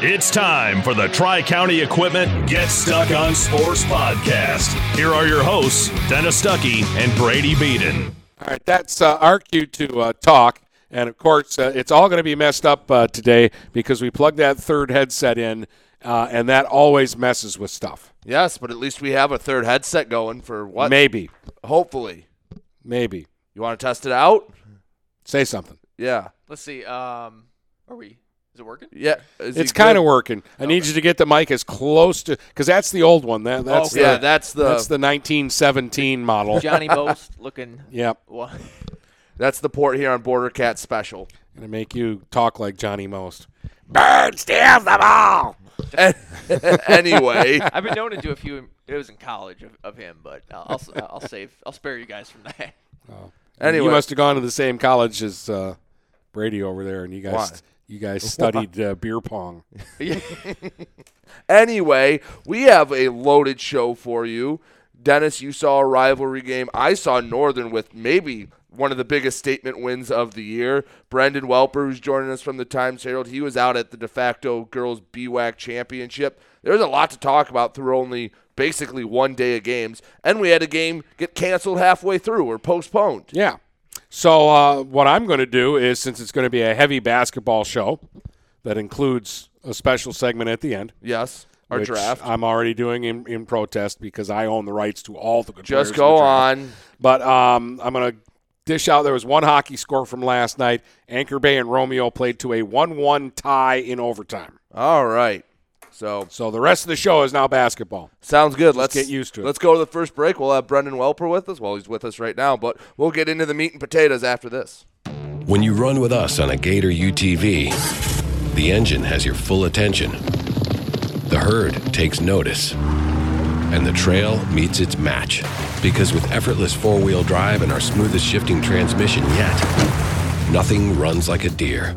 It's time for the Tri County Equipment Get Stuck on Sports podcast. Here are your hosts, Dennis Stuckey and Brady Beaton. All right, that's uh, our cue to uh, talk. And of course, uh, it's all going to be messed up uh, today because we plugged that third headset in, uh, and that always messes with stuff. Yes, but at least we have a third headset going for what? Maybe, Hopefully. maybe. You want to test it out? Say something. Yeah. Let's see. Um, are we? Is it working? Yeah. Is It's kind of working. I need you to get the mic as close to because that's the old one. That, that's yeah, the, that's the that's the 1917 model. Johnny Most looking. Yep, Well, that's the port here on Border Cat Special. gonna make you talk like Johnny Most. Bird steals the ball. anyway, I've been known to do a few. It was in college of, of him, but I'll, I'll I'll save. I'll spare you guys from that. anyway, you must have gone to the same college as uh, Brady over there, and you guys Why? You guys studied uh, beer pong. Anyway, we have a loaded show for you. Dennis, you saw a rivalry game. I saw Northern with maybe one of the biggest statement wins of the year. Brendan Welper, who's joining us from the Times Herald, he was out at the de facto girls BWAC championship. There's a lot to talk about through only basically one day of games, and we had a game get canceled halfway through or postponed. Yeah. So uh, what I'm going to do is, since it's going to be a heavy basketball show that includes a special segment at the end, Yes, our which draft. I'm already doing in, in protest because I own the rights to all the good Just go on. But um, I'm going to dish out. There was one hockey score from last night. Anchor Bay and Romeo played to a 1-1 tie in overtime. All right. So So the rest of the show is now basketball. Sounds good. Let's get used to it. Let's go to the first break. We'll have Brendan Welper with us. Well, he's with us right now, but we'll get into the meat and potatoes after this. When you run with us on a Gator UTV, the engine has your full attention. The herd takes notice. And the trail meets its match. Because with effortless four wheel drive and our smoothest shifting transmission yet, nothing runs like a Deere.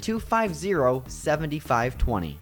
250 7520.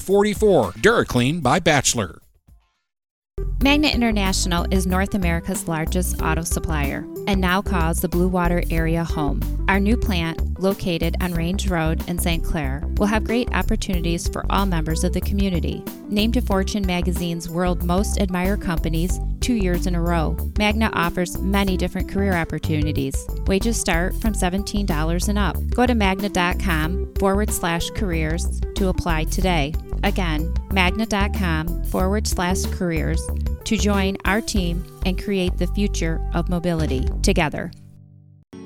44. DuraClean by Bachelor. Magna International is North America's largest auto supplier and now calls the Blue Water area home. Our new plant, located on Range Road in St. Clair, will have great opportunities for all members of the community. Named to Fortune magazine's World Most Admired Companies two years in a row, Magna offers many different career opportunities. Wages start from $17 and up. Go to magna.com forward slash careers to apply today. Again, magna.com forward slash careers to join our team and create the future of mobility together.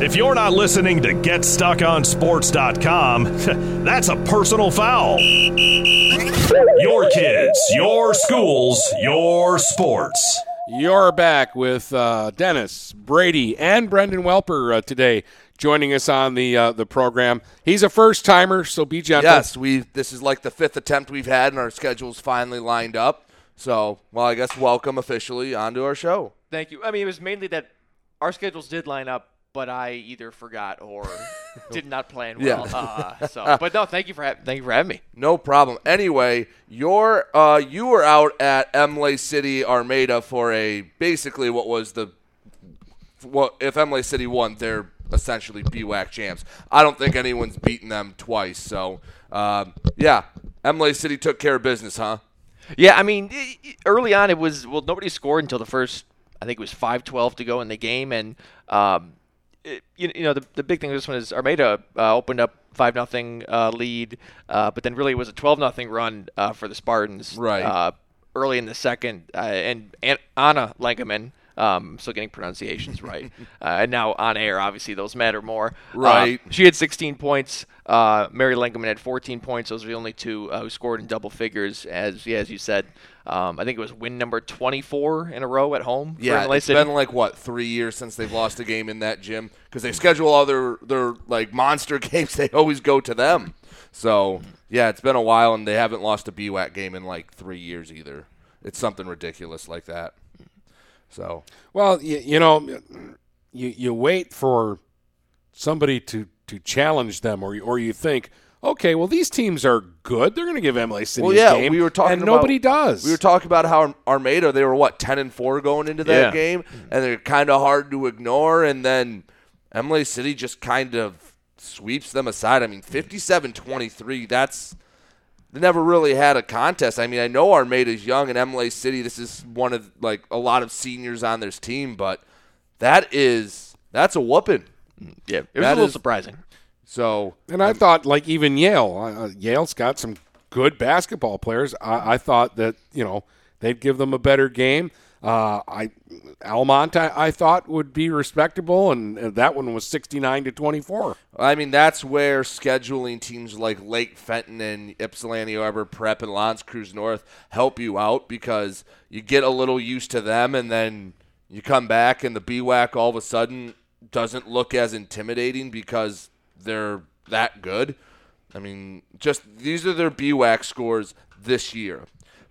If you're not listening to GetStuckOnSports.com, that's a personal foul. Your kids, your schools, your sports. You're back with uh, Dennis, Brady, and Brendan Welper uh, today, joining us on the uh, the program. He's a first timer, so be gentle. Yes, we. This is like the fifth attempt we've had, and our schedule's finally lined up. So, well, I guess welcome officially onto our show. Thank you. I mean, it was mainly that our schedules did line up, but I either forgot or did not plan well. Yeah. Uh, so, but no, thank you for ha- thank you for having me. No problem. Anyway, you're uh, you were out at Imlay City Armada for a basically what was the what if Imlay City won, they're essentially BWAC champs. I don't think anyone's beaten them twice. So uh, yeah, Imlay City took care of business, huh? Yeah, I mean, early on it was well, nobody scored until the first. I think it was five twelve to go in the game, and um, it, you, you know the the big thing with this one is Armada uh, opened up five nothing uh, lead, uh, but then really it was a twelve nothing run uh, for the Spartans. Right. Uh, early in the second, uh, and, and Anna Langeman. Um, still getting pronunciations right, uh, and now on air, obviously those matter more. Right. she had 16 points. Uh, Mary Langeman had 14 points. Those are the only two uh, who scored in double figures. As yeah, as you said, um, I think it was win number 24 in a row at home. Yeah, LA it's City. been like what three years since they've lost a game in that gym because they schedule all their their like monster games. They always go to them. So yeah, it's been a while, and they haven't lost a BWAC game in like three years either. It's something ridiculous like that. So Well, you, you know, you you wait for somebody to to challenge them, or you, or you think, okay, well these teams are good. They're going to give Imlay City well, a yeah, game, we were talking and about, nobody does. We were talking about how Armada they were what ten and four going into that Yeah. game, and they're kind of hard to ignore. And then Imlay City just kind of sweeps them aside. I mean, 57-23, That's they never really had a contest. I mean, I know Armada's young, and Imlay City. This is one of like a lot of seniors on their team, but that is that's a whooping. Mm, yeah, it was That a little is- surprising. So And I thought, like even Yale, uh, Yale's got some good basketball players. I, I thought that you know they'd give them a better game. Uh, I Almont, I, I thought would be respectable, and uh, that one was sixty nine to twenty four. I mean, that's where scheduling teams like Lake Fenton and Ypsilanti Arbor Prep and L'Anse Creuse North help you out because you get a little used to them, and then you come back and the BWAC all of a sudden doesn't look as intimidating because they're that good. I mean, just these are their BWAC scores this year.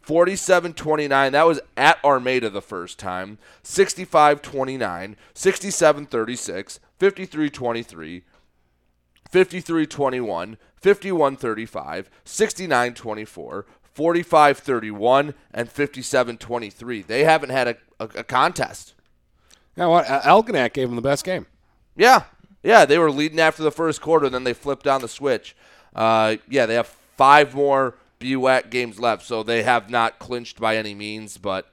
47-29, that was at Armada the first time. 65-29, 67-36, 53-23, 53 21, 51 35, 69 24, 45-31 and 57-23. They haven't had a, a, a contest. You know what? Uh, Algonac gave them the best game. Yeah, yeah, they were leading after the first quarter, then they flipped on the switch. Uh, yeah, they have five more BWAC games left, so they have not clinched by any means. But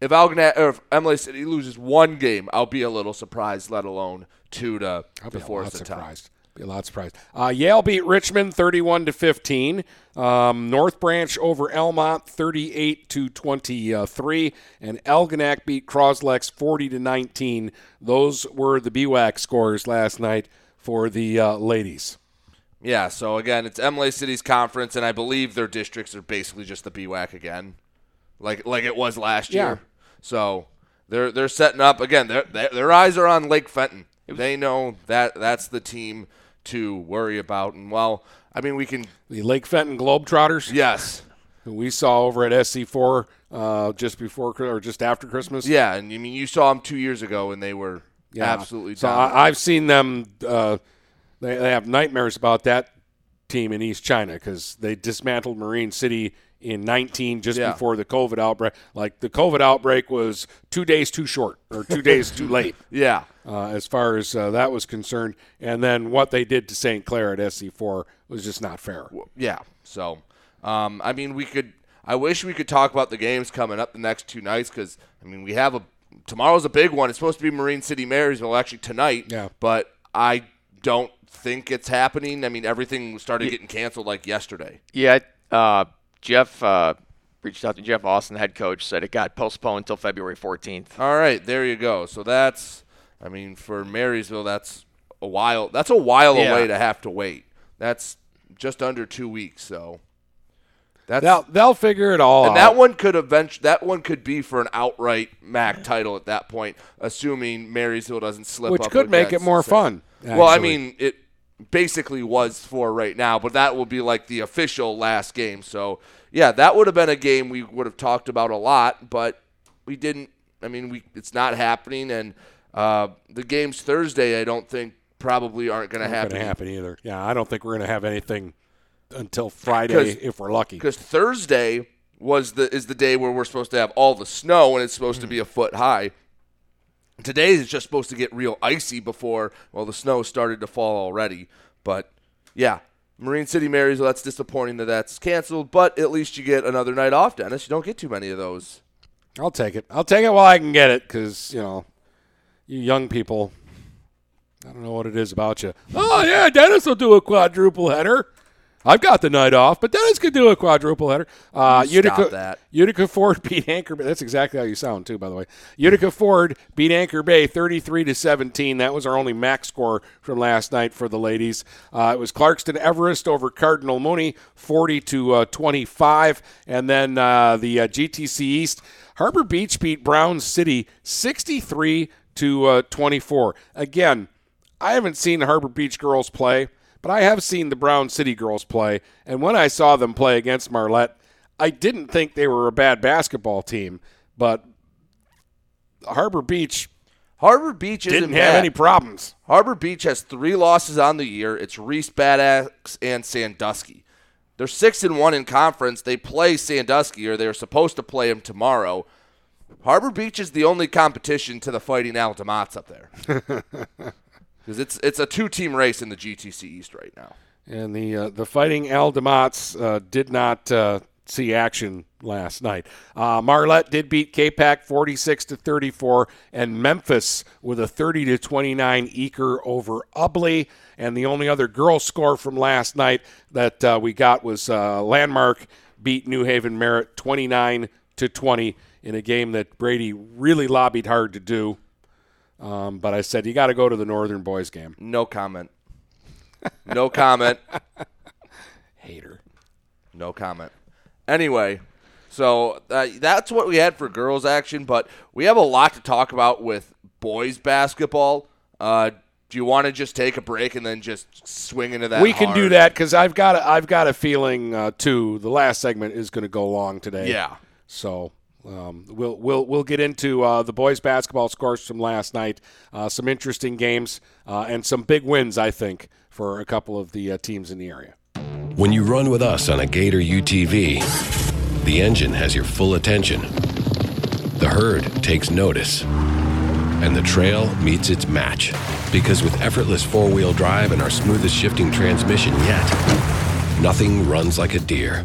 if Algonac or if Imlay City loses one game, I'll be a little surprised. Let alone two to I'll to be a lot the tie. Be a lot surprised. Uh, Yale beat Richmond 31 to 15. Um, North Branch over Almont 38 to 23, and Algonac beat Croslex 40 to 19. Those were the BWAC scores last night for the uh, ladies. Yeah, so again, it's Imlay City's conference, and I believe their districts are basically just the BWAC again, like like it was last Yeah. year. So they're they're setting up again. Their their their eyes are on Lake Fenton. They know that that's the team to worry about. And well, I mean, we can The Lake Fenton Globetrotters, yes, who we saw over at SC4 uh, just before or just after Christmas. yeah, and I mean, you saw them two years ago, and they were Yeah. absolutely. So dominant. I, I've seen them. Uh, they, they have nightmares about that team in East China because they dismantled Marine City in 19 just Yeah. before the COVID outbreak. Like the COVID outbreak was two days too short or two days too late. yeah, Uh, as far as uh, that was concerned, and then what they did to St. Clair at SC4 was just not fair. Yeah. So, um, I mean, we could. I wish we could talk about the games coming up the next two nights because I mean we have a tomorrow's a big one. It's supposed to be Marine City Marysville actually tonight. Yeah. But I don't think it's happening. I mean everything started getting canceled like yesterday. Yeah, uh, Jeff uh, reached out to Jeff Austin, the head coach, said it got postponed until February 14th. All right, there you go. So that's. I mean, for Marysville, that's a while. That's a while Yeah. away to have to wait. That's just under two weeks. So. That's They'll, they'll figure it all And out. that one could eventually that one could be for an outright MAC title at that point, assuming Marysville doesn't slip Which up could make it more Sa- fun, Well, I mean, it basically was for right now, but that will be like the official last game. So yeah, that would have been a game we would have talked about a lot, but we didn't. I mean, we it's not happening, and uh, the games Thursday, I don't think probably aren't going to happen. going to happen either. Yeah, I don't think we're going to have anything until Friday if we're lucky. Because Thursday was the is the day where we're supposed to have all the snow and it's supposed to be a foot high. Today is just supposed to get real icy before well the snow started to fall already. But yeah, Marine City Marysville. That's disappointing that that's canceled. But at least you get another night off, Dennis. You don't get too many of those. I'll take it. I'll take it while I can get it because, you know, you young people, I don't know what it is about you. Oh, yeah, Dennis will do a quadruple header. I've got the night off, but Dennis could do a quadruple header. Uh, Utica, that. Utica Ford beat Anchor Bay. That's exactly how you sound, too, by the way. Utica Ford beat Anchor Bay 33 to 17. That was our only MAC score from last night for the ladies. Uh, it was Clarkston Everest over Cardinal Mooney 40 to uh, 25. And then uh, the uh, GTC East, Harbor Beach beat Brown City 63 to uh, 24. Again, I haven't seen the Harbor Beach girls play, but I have seen the Brown City girls play. And when I saw them play against Marlette, I didn't think they were a bad basketball team, but Harbor Beach Harbor Beach isn't didn't have bad. any problems. Harbor Beach has three losses on the year. It's Reese Bad Axe and Sandusky. They're six and one in conference. They play Sandusky, or they're supposed to play them tomorrow. Harbor Beach is the only competition to the Fighting Altamats up there, because it's it's a two team race in the GTC East right now. And the uh, the Fighting Aldemats uh, did not uh, see action last night. Uh, Marlette did beat Capac 46 to 34, and Memphis with a 30 to 29 eker over Ubly. And the only other girl score from last night that uh, we got was uh, Landmark beat New Haven Merritt 29 to 20 in a game that Brady really lobbied hard to do. Um, but I said you got to go to the Northern Boys game. No comment. No comment. Hater. No comment. Anyway, so uh, that's what we had for girls action, but we have a lot to talk about with boys basketball. Uh, do you want to just take a break and then just swing into that? we can do that because I've got a, I've got a feeling uh, too. The last segment is going to go long today. Yeah. So um, we'll we'll we'll get into uh, the boys basketball scores from last night. Uh, some interesting games uh, and some big wins, I think, for a couple of the uh, teams in the area. When you run with us on a Gator UTV, the engine has your full attention. The herd takes notice. And the trail meets its match. Because with effortless four wheel drive and our smoothest shifting transmission yet, nothing runs like a Deere.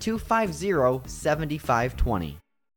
250 7520.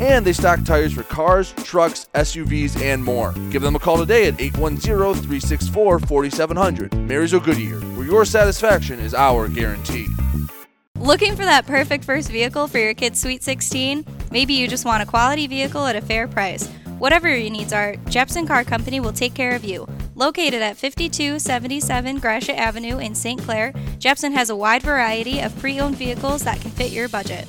and they stock tires for cars, trucks, SUVs, and more. Give them a call today at 810 364 4700. Marysville Goodyear, where your satisfaction is our guarantee. Looking for that perfect first vehicle for your kid's Sweet 16? Maybe you just want a quality vehicle at a fair price. Whatever your needs are, Jepson Car Company will take care of you. Located at 5277 Gratiot Avenue in St. Clair, Jepson has a wide variety of pre owned vehicles that can fit your budget.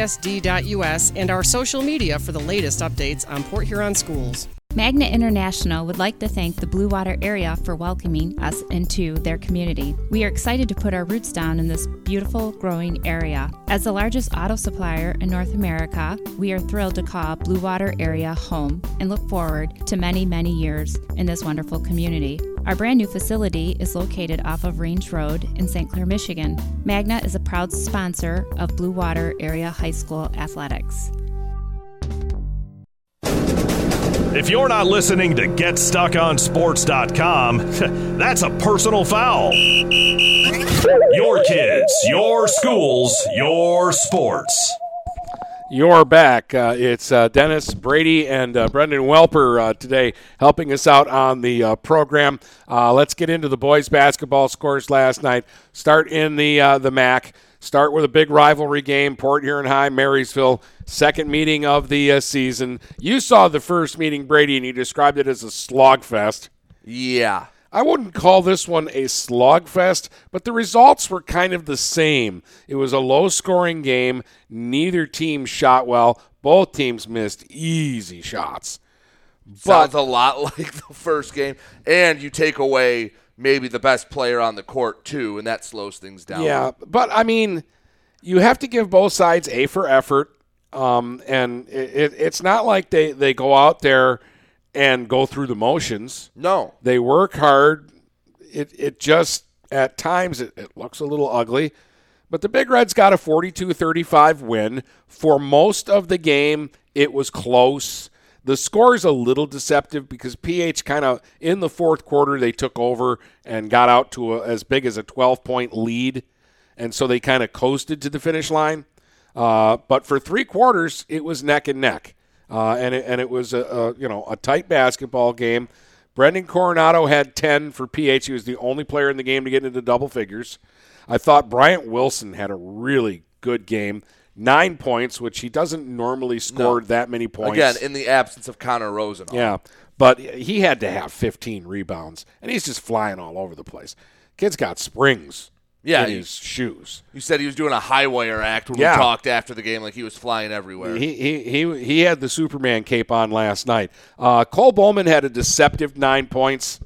www.phasd.us and our social media for the latest updates on Port Huron schools. Magna International would like to thank the Blue Water area for welcoming us into their community. We are excited to put our roots down in this beautiful, growing area. As the largest auto supplier in North America, we are thrilled to call Blue Water area home and look forward to many, many years in this wonderful community. Our brand new facility is located off of Range Road in St. Clair, Michigan. Magna is a proud sponsor of Blue Water Area High School athletics. If you're not listening to GetStuckOnSports.com, that's a personal foul. Your kids, your schools, your sports. You're back. Uh, it's uh, Dennis Brady and uh, Brendan Welper uh, today helping us out on the uh, program. Uh, let's get into the boys' basketball scores last night. Start in the the MAC. Start with a big rivalry game, Port Huron High, Marysville. Second meeting of the season. You saw the first meeting, Brady, and you described it as a slogfest. Yeah. I wouldn't call this one a slogfest, but the results were kind of the same. It was a low scoring game. Neither team shot well. Both teams missed easy shots. Sounds a lot like the first game. And you take away maybe the best player on the court, too, and that slows things down. Yeah, but I mean, you have to give both sides A for effort. Um, and it, it, it's not like they, they go out there and go through the motions. No. They work hard. It it just at times it, it looks a little ugly. But the Big Reds got a 42-35 win. For most of the game, it was close. The score is a little deceptive because PH kind of in the fourth quarter they took over and got out to a, as big as a 12 point lead, and so they kind of coasted to the finish line. Uh, but for three quarters, it was neck and neck uh, and it, and it was a, a, you know a tight basketball game. Brendan Coronado had 10 for PH. He was the only player in the game to get into double figures. I thought Bryant Wilson had a really good game. Nine points, which he doesn't normally score No. that many points. Again, in the absence of Connor Rosen. Yeah, but he had to have 15 rebounds, and he's just flying all over the place. Kid's got springs Yeah, in his shoes. You said he was doing a high wire act when Yeah. we talked after the game, like he was flying everywhere. He, he, he, he had the Superman cape on last night. Uh, Cole Bowman had a deceptive nine points.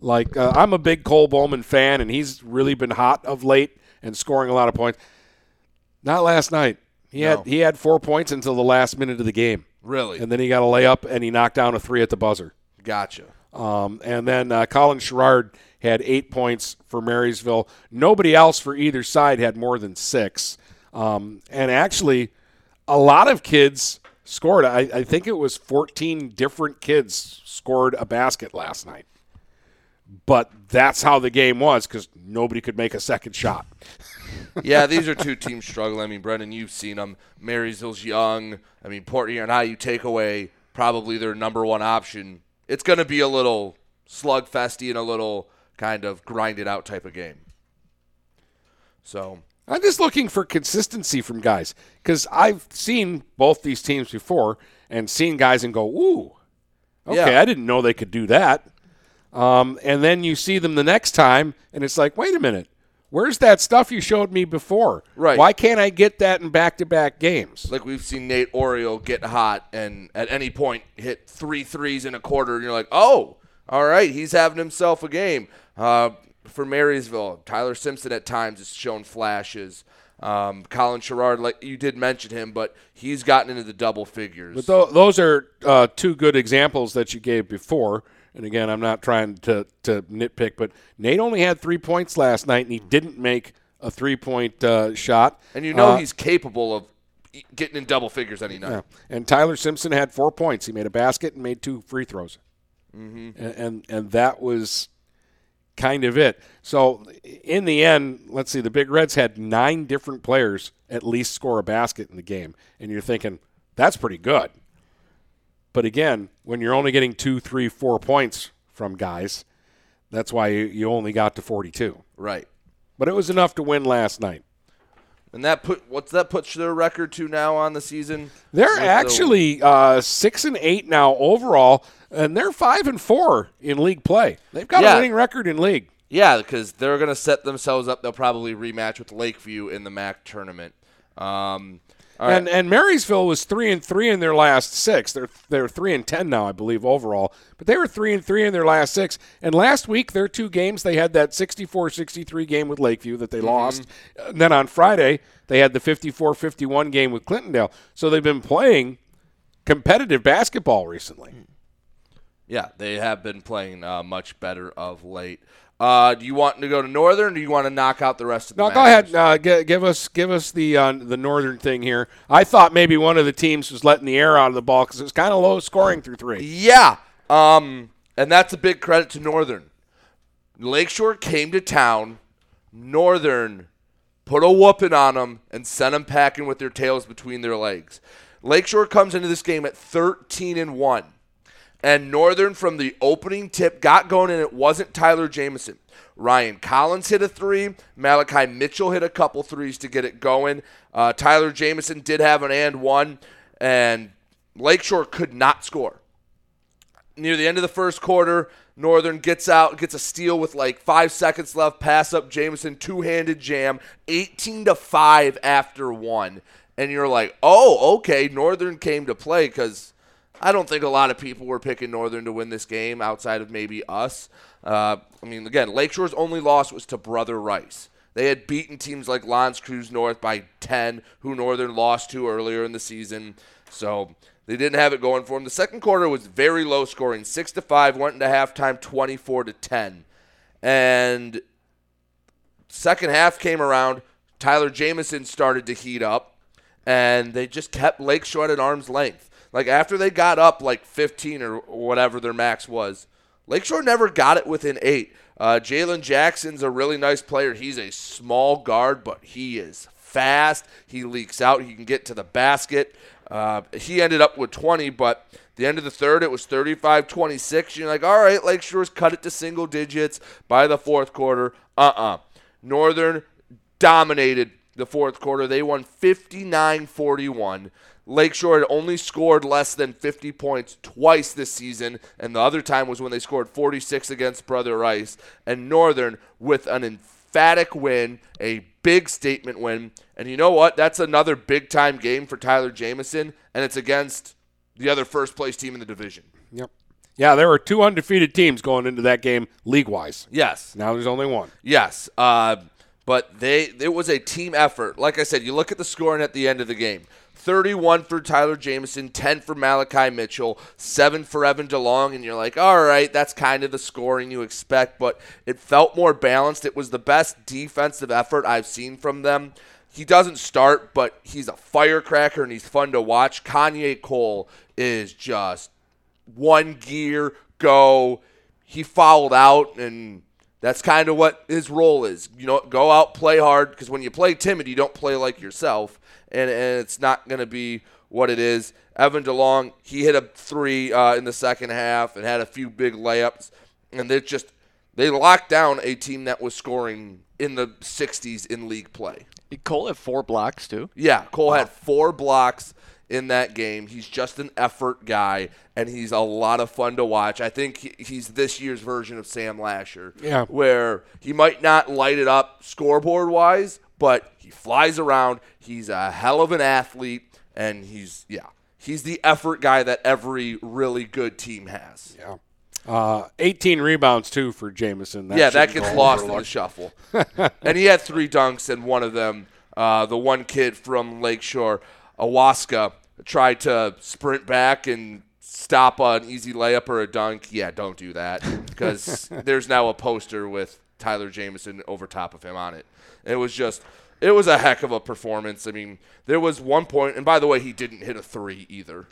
Like, uh, I'm a big Cole Bowman fan, and he's really been hot of late and scoring a lot of points. Not last night. He No. had he had four points until the last minute of the game. Really? And then he got a layup and he knocked down a three at the buzzer. Gotcha. Um, and then uh, Colin Sherrard had eight points for Marysville. Nobody else for either side had more than six. Um, and actually, a lot of kids scored. I, I think it was 14 different kids scored a basket last night. But that's how the game was because nobody could make a second shot. yeah, these are two teams struggling. I mean, Brendan, you've seen them. Marysville's young. I mean, Port and I, you take away probably their number one option. It's going to be a little slugfesty and a little kind of grinded out type of game. So I'm just looking for consistency from guys because I've seen both these teams before and seen guys and go, "Ooh, okay, Yeah. I didn't know they could do that." Um, and then you see them the next time, and it's like, "Wait a minute, where's that stuff you showed me before? Right. Why can't I get that in back-to-back games?" like we've seen Nate Oriole get hot and at any point hit three threes in a quarter, and you're like, oh, all right, he's having himself a game. Uh, for Marysville, Tyler Simpson at times has shown flashes. Um, Colin Sherrard, like you did mention him, but he's gotten into the double figures. But tho- those are uh, two good examples that you gave before. And again, I'm not trying to, to nitpick, but Nate only had three points last night, and he didn't make a three point uh, shot. and you know Uh, he's capable of getting in double figures any night. Yeah. And Tyler Simpson had four points. He made a basket and made two free throws. Mhm. And, and and that was kind of it. So in the end, let's see, the Big Reds had nine different players at least score a basket in the game, and you're thinking that's pretty good. But again, when you're only getting two, three, four points from guys, that's why you, only got to 42. Right. But it was enough to win last night. And that put what's that puts their record to now on the season? They're With the- actually uh, six and eight now overall, and they're five and four in league play. They've got Yeah. a winning record in league. Yeah, because they're going to set themselves up. They'll probably rematch with Lakeview in the MAC tournament. Um, right. And and Marysville was three and three in their last six. They're they're three and ten now, I believe, overall. But they were three and three in their last six. And last week, their two games, they had that 64-63 game with Lakeview that they Mm-hmm. lost. And then on Friday, they had the 54-51 game with Clintondale. So they've been playing competitive basketball recently. Yeah, they have been playing uh, much better of late. Uh, do you want to go to Northern, or do you want to knock out the rest of the? No, go ahead. Uh, g- give us give us the uh, the northern thing here. I thought maybe one of the teams was letting the air out of the ball because it was kind of low scoring through three. Yeah, um, and that's a big credit to Northern. Lakeshore came to town. Northern put a whooping on them and sent them packing with their tails between their legs. Lakeshore comes into this game at 13 and one, and Northern from the opening tip got going, and it wasn't Tyler Jamison. Ryan Collins hit a three. Malachi Mitchell hit a couple threes to get it going. Uh, Tyler Jamison did have an and one, and Lakeshore could not score near the end of the first quarter, Northern gets out, gets a steal with like five seconds left, pass up Jameson, two handed jam, 18 to 5 after one. And you're like, oh, okay, Northern came to play because I don't think a lot of people were picking Northern to win this game outside of maybe us. Uh, I mean, again, Lakeshore's only loss was to Brother Rice. They had beaten teams like L'Anse Creuse North by 10, who Northern lost to earlier in the season. So they didn't have it going for them. The second quarter was very low scoring, six to five. Went into halftime, twenty-four to ten, and second half came around. Tyler Jamison started to heat up, and they just kept Lakeshore at arm's length. Like after they got up like 15 or whatever their max was, Lakeshore never got it within eight. Uh, Jalen Jackson's a really nice player. He's a small guard, but he is fast. He leaks out. He can get to the basket. Uh, he ended up with 20, but the end of the third, it was 35 26. You're like, all right, Lakeshore's cut it to single digits by the fourth quarter. Uh uh Northern dominated the fourth quarter. They won 59 41. Lakeshore had only scored less than 50 points twice this season, and the other time was when they scored 46 against Brother Rice. And Northern, with an emphatic win, a big statement win. And you know what? That's another big time game for Tyler Jamison, and it's against the other first place team in the division. Yep. Yeah, there were two undefeated teams going into that game league wise. Yes. Now there's only one. Yes. Uh, but they it was a team effort. Like I said, you look at the scoring at the end of the game. 31 for Tyler Jameson, 10 for Malachi Mitchell, 7 for Evan DeLong, and you're like, all right, that's kind of the scoring you expect, but it felt more balanced. It was the best defensive effort I've seen from them. He doesn't start, but he's a firecracker and he's fun to watch. Kanye Cole is just one gear, go. He fouled out, and that's kind of what his role is. You know, go out, play hard, because when you play timid, you don't play like yourself and, and it's not going to be what it is. Evan DeLong, he hit a three uh, in the second half and had a few big layups, and they just they locked down a team that was scoring in the 60s in league play. Cole had four blocks too. Yeah, Cole wow. had four blocks in that game. He's just an effort guy, and he's a lot of fun to watch. I think he's this year's version of Sam Lasher. Yeah. Where he might not light it up scoreboard wise, but he flies around. He's a hell of an athlete, and he's yeah, he's the effort guy that every really good team has. Yeah. Uh, 18 rebounds too for Jamison. That yeah, that gets lost in the shuffle. and he had three dunks, and one of them, uh, the one kid from Lakeshore, Awaska, tried to sprint back and stop an easy layup or a dunk. Yeah, don't do that because there's now a poster with Tyler Jameson over top of him on it. It was just, it was a heck of a performance. I mean, there was one point, and by the way, he didn't hit a three either.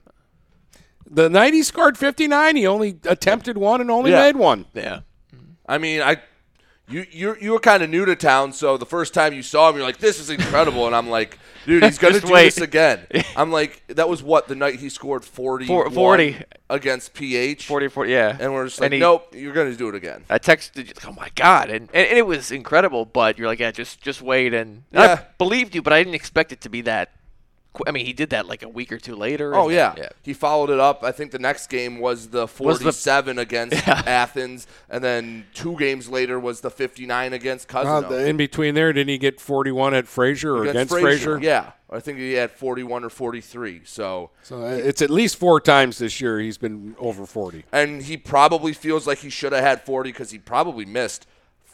The night he scored 59, he only attempted one and only yeah. made one. Yeah. I mean, I you you you were kind of new to town, so the first time you saw him, you're like, "This is incredible," and I'm like, "Dude, he's gonna do wait. this again." I'm like, "That was what the night he scored 40, 40 against PH, 40, 40 yeah." And we're just like, he, "Nope, you're gonna do it again." I texted, you, "Oh my god!" And, and, and it was incredible, but you're like, "Yeah, just just wait." And, and yeah. I believed you, but I didn't expect it to be that I mean, he did that like a week or two later. Oh yeah. yeah. he followed it up. I think the next game was the 47 was the, against yeah. Athens, and then two games later was the 59 against Cousino. Uh, in between there, didn't he get 41 at Fraser or against, against Fraser? Fraser? Yeah, I think he had 41 or 43. So, so uh, it's at least four times this year he's been over 40, and he probably feels like he should have had 40 because he probably missed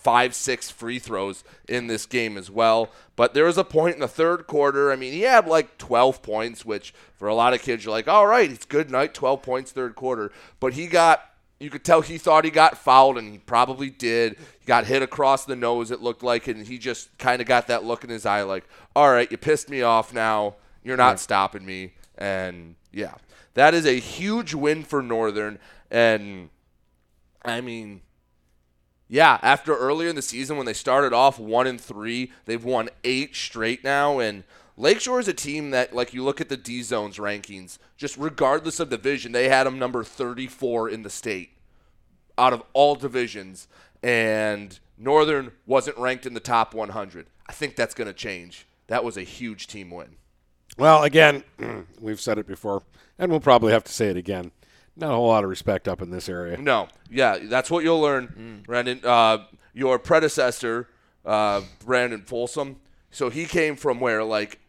five, six free throws in this game as well. But there was a point in the third quarter. I mean, he had like 12 points, which for a lot of kids, you're like, all right, it's good night, 12 points third quarter. But he got you could tell he thought he got fouled, and he probably did. He got hit across the nose, it looked like, and he just kind of got that look in his eye like, all right, you pissed me off now. You're not stopping me. And yeah, that is a huge win for Northern. And I mean, yeah, after earlier in the season when they started off one and three, they've won eight straight now. And Lakeshore is a team that, like, you look at the D Zones rankings, just regardless of division, they had them number 34 in the state out of all divisions. And Northern wasn't ranked in the top 100. I think that's going to change. That was a huge team win. Well, again, we've said it before, and we'll probably have to say it again. Not a whole lot of respect up in this area. No, yeah, that's what you'll learn, Brandon. Uh, your predecessor, uh, Brandon Folsom. So he came from where, like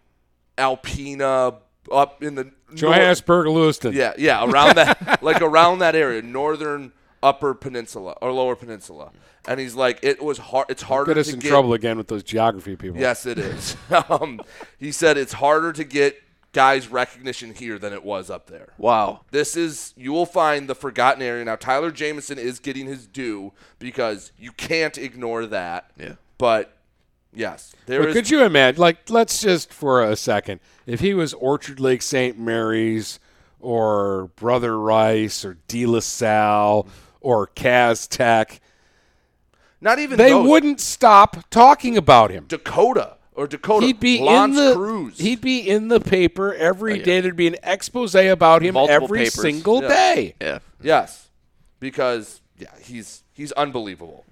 Alpena, up in the Johannesburg, Lewiston. Yeah, yeah, around that, like around that area, northern Upper Peninsula or Lower Peninsula. And he's like, it was hard. It's harder to Get us in get. trouble again with those geography people. Yes, it is. um, he said it's harder to get guys recognition here than it was up there. Wow. This is you will find the forgotten area. Now Tyler Jameson is getting his due because you can't ignore that. Yeah. But yes, there But is could you imagine? Like, let's just for a second, if he was Orchard Lake St. Mary's or Brother Rice or De La Salle or Cass Tech, not even they those. wouldn't stop talking about him. Dakota or Dakota. He'd be Lance in the Cruz. he'd be in the paper every Oh, yeah. day. There'd be an expose about him Multiple every papers. single Yeah. day. Yeah. Yes, because yeah, he's he's unbelievable.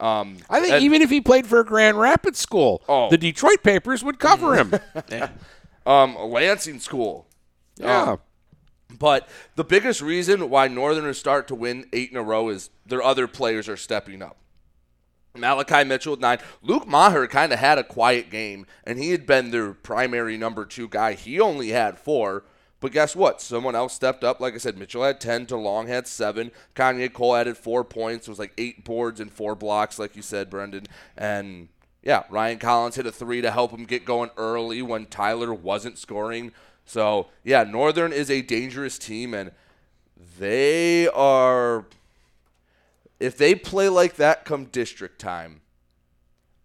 Um, I think and- even if he played for a Grand Rapids school, Oh. the Detroit papers would cover him. um, Lansing School. yeah. Um, but the biggest reason why Northerners start to win eight in a row is their other players are stepping up. Malachi Mitchell with nine. Luke Maher kind of had a quiet game, and he had been their primary number two guy. He only had four. But guess what? Someone else stepped up. Like I said, Mitchell had 10, DeLong had 7. Kanye Cole added four points. It was like eight boards and four blocks, like you said, Brendan. And yeah, Ryan Collins hit a three to help him get going early when Tyler wasn't scoring. So yeah, Northern is a dangerous team, and they are. If they play like that come district time,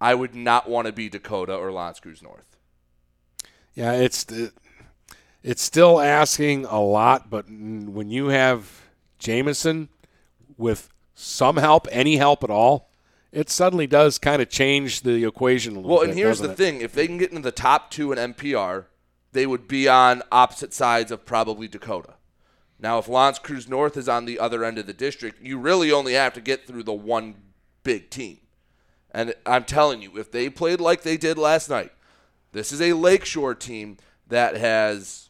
I would not want to be Dakota or L'Anse Creuse North. Yeah, it's uh, it's still asking a lot, but when you have Jameson with some help, any help at all, it suddenly does kind of change the equation a little Well, bit. Well, and here's the it? thing: if they can get into the top two in MPR, they would be on opposite sides of probably Dakota. Now, if L'Anse Creuse North is on the other end of the district, you really only have to get through the one big team. And I'm telling you, if they played like they did last night, this is a Lakeshore team that has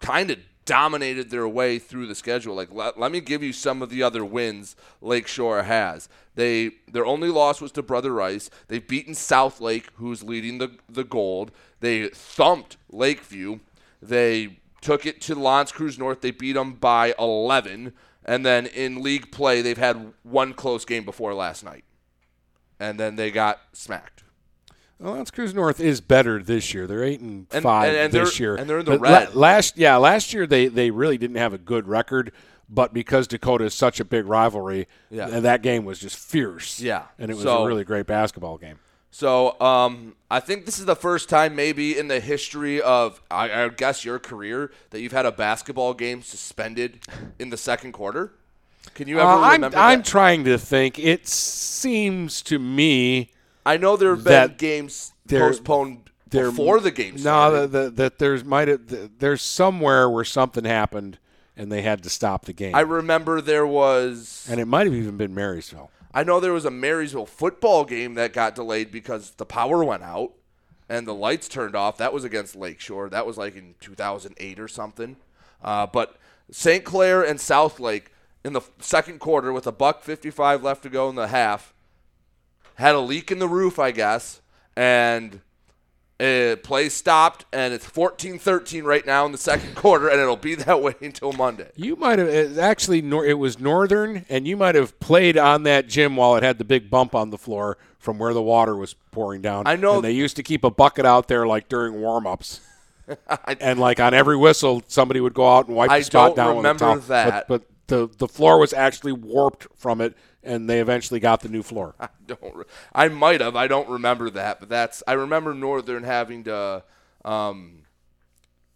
kind of dominated their way through the schedule. Like let, let me give you some of the other wins Lakeshore has. They their only loss was to Brother Rice. They've beaten South Lake, who's leading the the gold. They thumped Lakeview. They took it to L'Anse Creuse North. They beat them by 11. And then in league play, they've had one close game before last night. And then they got smacked. Well, L'Anse Creuse North is better this year. They're eight and, And- five and- and this year, and they're in the But red. last, yeah, last year they they really didn't have a good record, but because Dakota is such a big rivalry, Yeah. and that game was just fierce. Yeah. and it was So- a really great basketball game. So um, I think this is the first time, maybe in the history of, I, I guess, your career that you've had a basketball game suspended in the second quarter. Can you ever Uh, I'm remember? I'm trying to think. It seems to me I know there have been games postponed there- before the game No, that that there's might have, there's somewhere where something happened and they had to stop the game. I remember there was. and it might have even been Marysville. I know there was a Marysville football game that got delayed because the power went out and the lights turned off. That was against Lakeshore. That was like in 2008 or something. Uh, but St. Clair and South Lake in the second quarter with a buck 55 left to go in the half had a leak in the roof, I guess, and uh, play stopped, and it's 14-13 right now in the second quarter, and it'll be that way until Monday. You might have actually. It was Northern, and you might have played on that gym while it had the big bump on the floor from where the water was pouring down. I know- And they used to keep a bucket out there like during warm-ups, and like on every whistle, somebody would go out and wipe I the spot don't down with a remember towel. that. But, but the the floor was actually warped from it, and they eventually got the new floor. I don't. Re- I might have. I don't remember that, but that's. I remember Northern having to, um,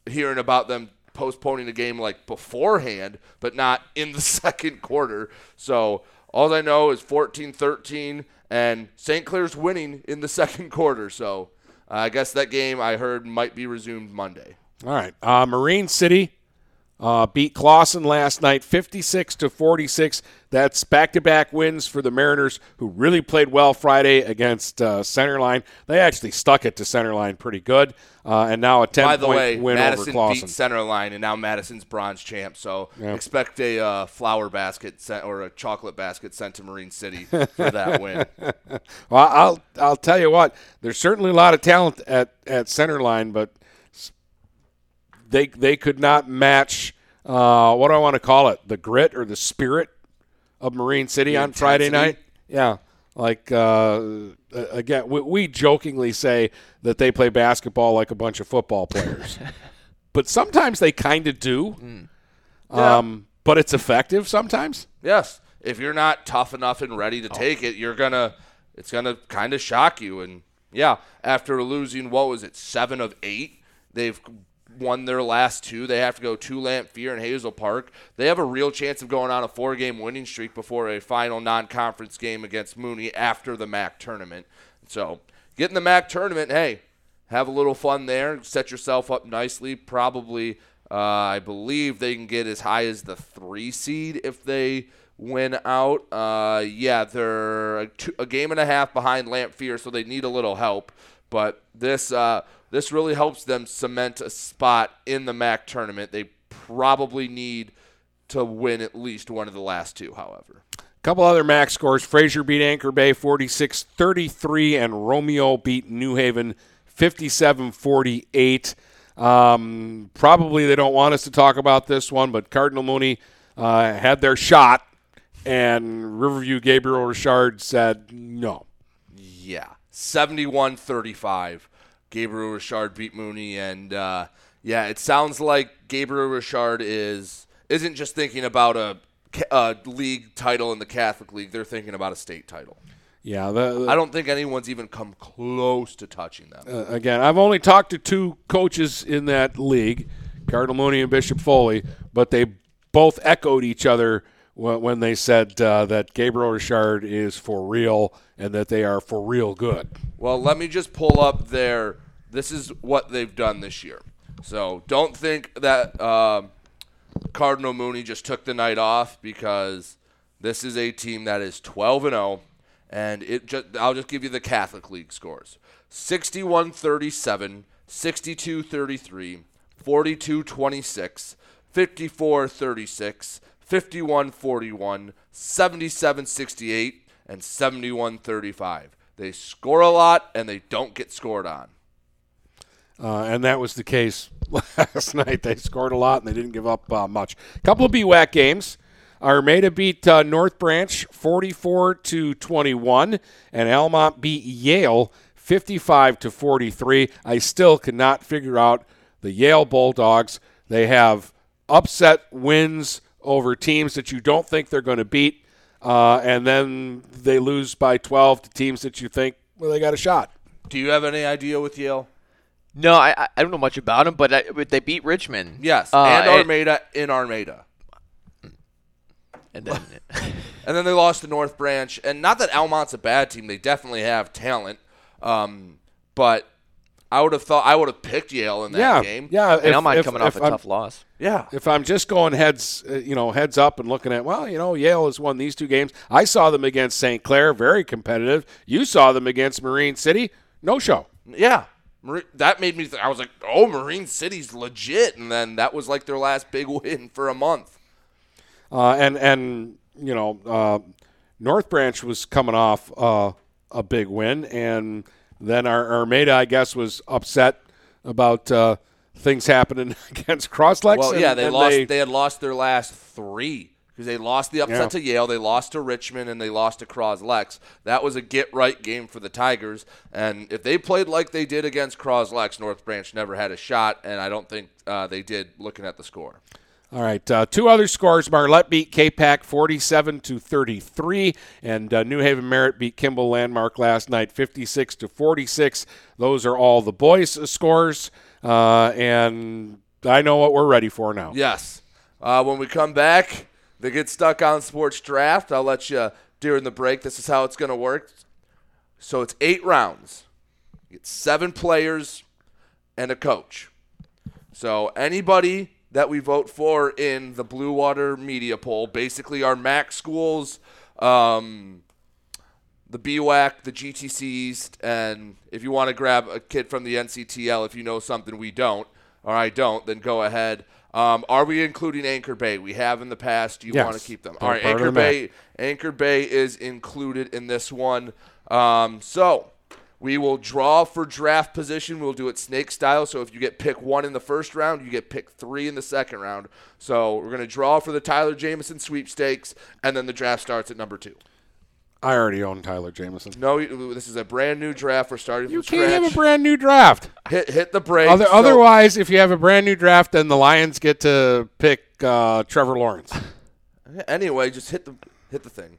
hearing about them postponing the game like beforehand, but not in the second quarter. So all I know is 14-13, and St. Clair's winning in the second quarter. So uh, I guess that game I heard might be resumed Monday. All right, uh, Marine City uh, beat Clawson last night, 56 to 46. That's back-to-back wins for the Mariners, who really played well Friday against uh, Centerline. They actually stuck it to Centerline pretty good, uh, and now a 10 By the way, win Madison over beat Centerline, and now Madison's bronze champ. So Yeah. expect a uh, flower basket sent, or a chocolate basket sent to Marine City for that win. well, I'll I'll tell you what. There's certainly a lot of talent at at Centerline, but they they could not match. Uh, what do I want to call it? The grit or the spirit of Marine City The on Friday night. Yeah, like uh, again, we, we jokingly say that they play basketball like a bunch of football players, but sometimes they kind of do. Mm. Yeah. Um, but it's effective sometimes. Yes, if you're not tough enough and ready to take it, you're gonna. It's gonna kind of shock you. And yeah, after losing what was it, seven of eight, they've won their last two. They have to go to Lamphere and Hazel Park. They have a real chance of going on a four-game winning streak before a final non-conference game against Mooney after the MAC tournament. So getting the MAC tournament, hey, have a little fun there. Set yourself up nicely. Probably, uh, I believe they can get as high as the three seed if they win out. Uh, yeah, they're a, two, a game and a half behind Lamphere, so they need a little help. But this uh, this really helps them cement a spot in the MAC tournament. They probably need to win at least one of the last two, however. A couple other MAC scores. Fraser beat Anchor Bay 46 33, and Romeo beat New Haven 57 48. Um, probably they don't want us to talk about this one, but Cardinal Mooney uh, had their shot, and Riverview Gabriel Richard said no. Yeah, 71-35. Gabriel Richard beat Mooney, and uh, yeah, it sounds like Gabriel Richard is isn't just thinking about a, a league title in the Catholic League; they're thinking about a state title. Yeah, the, I don't think anyone's even come close to touching them. uh, again, I've only talked to two coaches in that league, Cardinal Mooney and Bishop Foley, but they both echoed each other when, they said uh, that Gabriel Richard is for real and that they are for real good. Well, let me just pull up their. This is what they've done this year. So don't think that um Cardinal Mooney just took the night off because this is a team that is 12 and 0, and it. Just, I'll just give you the Catholic League scores: 61-37, 62-33, 42-26, 54-36, 51-41, 77-68, and 71-35. They score a lot and they don't get scored on. Uh, and that was the case last night. They scored a lot and they didn't give up uh, much. A couple of BWAC games. Armada beat uh, North Branch 44 to 21, and Almont beat Yale 55 to 43. I still cannot figure out the Yale Bulldogs. They have upset wins over teams that you don't think they're going to beat, uh, and then they lose by 12 to teams that you think well they got a shot. Do you have any idea with Yale? No, I I- I don't know much about them, but, I, but they beat Richmond. Yes, Uh, and Armada in Armada. And then and then they lost to North Branch. And not that Almont's a bad team; they definitely have talent. Um, but I would have thought I would have picked Yale in that yeah, game. Yeah, And Almont coming off a I'm- tough loss. Yeah. If I'm just going heads, uh, you know, heads up and looking at, well, you know, Yale has won these two games. I saw them against St. Clair, very competitive. You saw them against Marine City, no show. Yeah. That made me. Th- I was like, "Oh, Marine City's legit," and then that was like their last big win for a month. Uh, and and you know, uh, North Branch was coming off uh, a big win, and then our Armada, I guess, was upset about uh, things happening against Crosslex. Well, and- yeah, they lost. They, had lost their last three because they lost the upset Yeah. to Yale, they lost to Richmond, and they lost to Croslex. That was a get right game for the Tigers. And if they played like they did against Croslex, North Branch never had a shot, and I don't think uh, they did. Looking at the score, All right, uh, two other scores: Marlette beat Capac 47 to 33, and uh, New Haven Merritt beat Kimball Landmark last night 56 to 46. Those are all the boys' scores, uh, and I know what we're ready for now. Yes. Uh, when we come back, the Get Stuck on Sports draft. I'll let you during the break. This is how it's going to work. So it's eight rounds. Get seven players and a coach. So anybody that we vote for in the Blue Water Media Poll, basically our MAC schools, um, the BWAC, the GTCs, and if you want to grab a kid from the NCTL, if you know something we don't, or I don't, then go ahead. Um, are we including Anchor Bay? We have in the past. Do you Yes. want to keep them? All right, Anchor. Bay. Anchor Bay is included in this one. Um, so we will draw for draft position. We'll do it snake style. So if you get pick one in the first round, you get pick three in the second round. So we're gonna draw for the Tyler Jameson sweepstakes, and then the draft starts at number two. I already own Tyler Jameson. No, this is a brand new draft. We're starting You can't scratch. have a brand new draft. hit hit the break. Other, So- otherwise, if you have a brand new draft, then the Lions get to pick uh, Trevor Lawrence. anyway, just hit the hit the thing.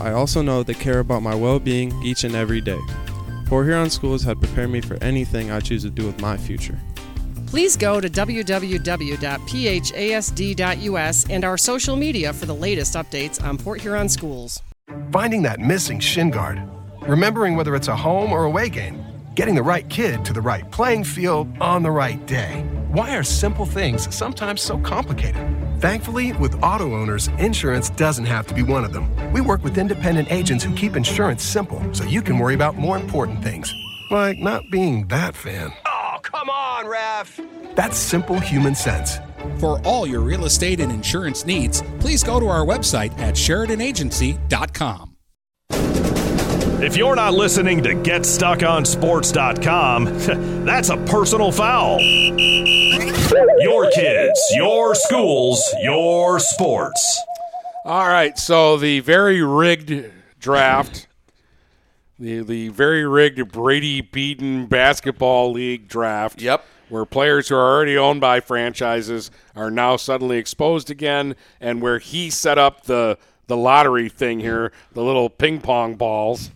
I also know they care about my well being each and every day. Port Huron Schools have prepared me for anything I choose to do with my future. Please go to www.phasd.us and our social media for the latest updates on Port Huron schools. Finding that missing shin guard, remembering whether it's a home or away game, getting the right kid to the right playing field on the right day. Why are simple things sometimes so complicated? Thankfully, with auto owners, insurance doesn't have to be one of them. We work with independent agents who keep insurance simple so you can worry about more important things, like not being that fan. Oh, come on, ref! That's simple human sense. For all your real estate and insurance needs, please go to our website at SheridanAgency.com. If you're not listening to GetStuckOnSports.com, that's a personal foul. Your kids, your schools, your sports. All right, so the very rigged draft, the the very rigged Brady Beaton basketball league draft. Yep. Where players who are already owned by franchises are now suddenly exposed again, and where he set up the the lottery thing here, the little ping pong balls.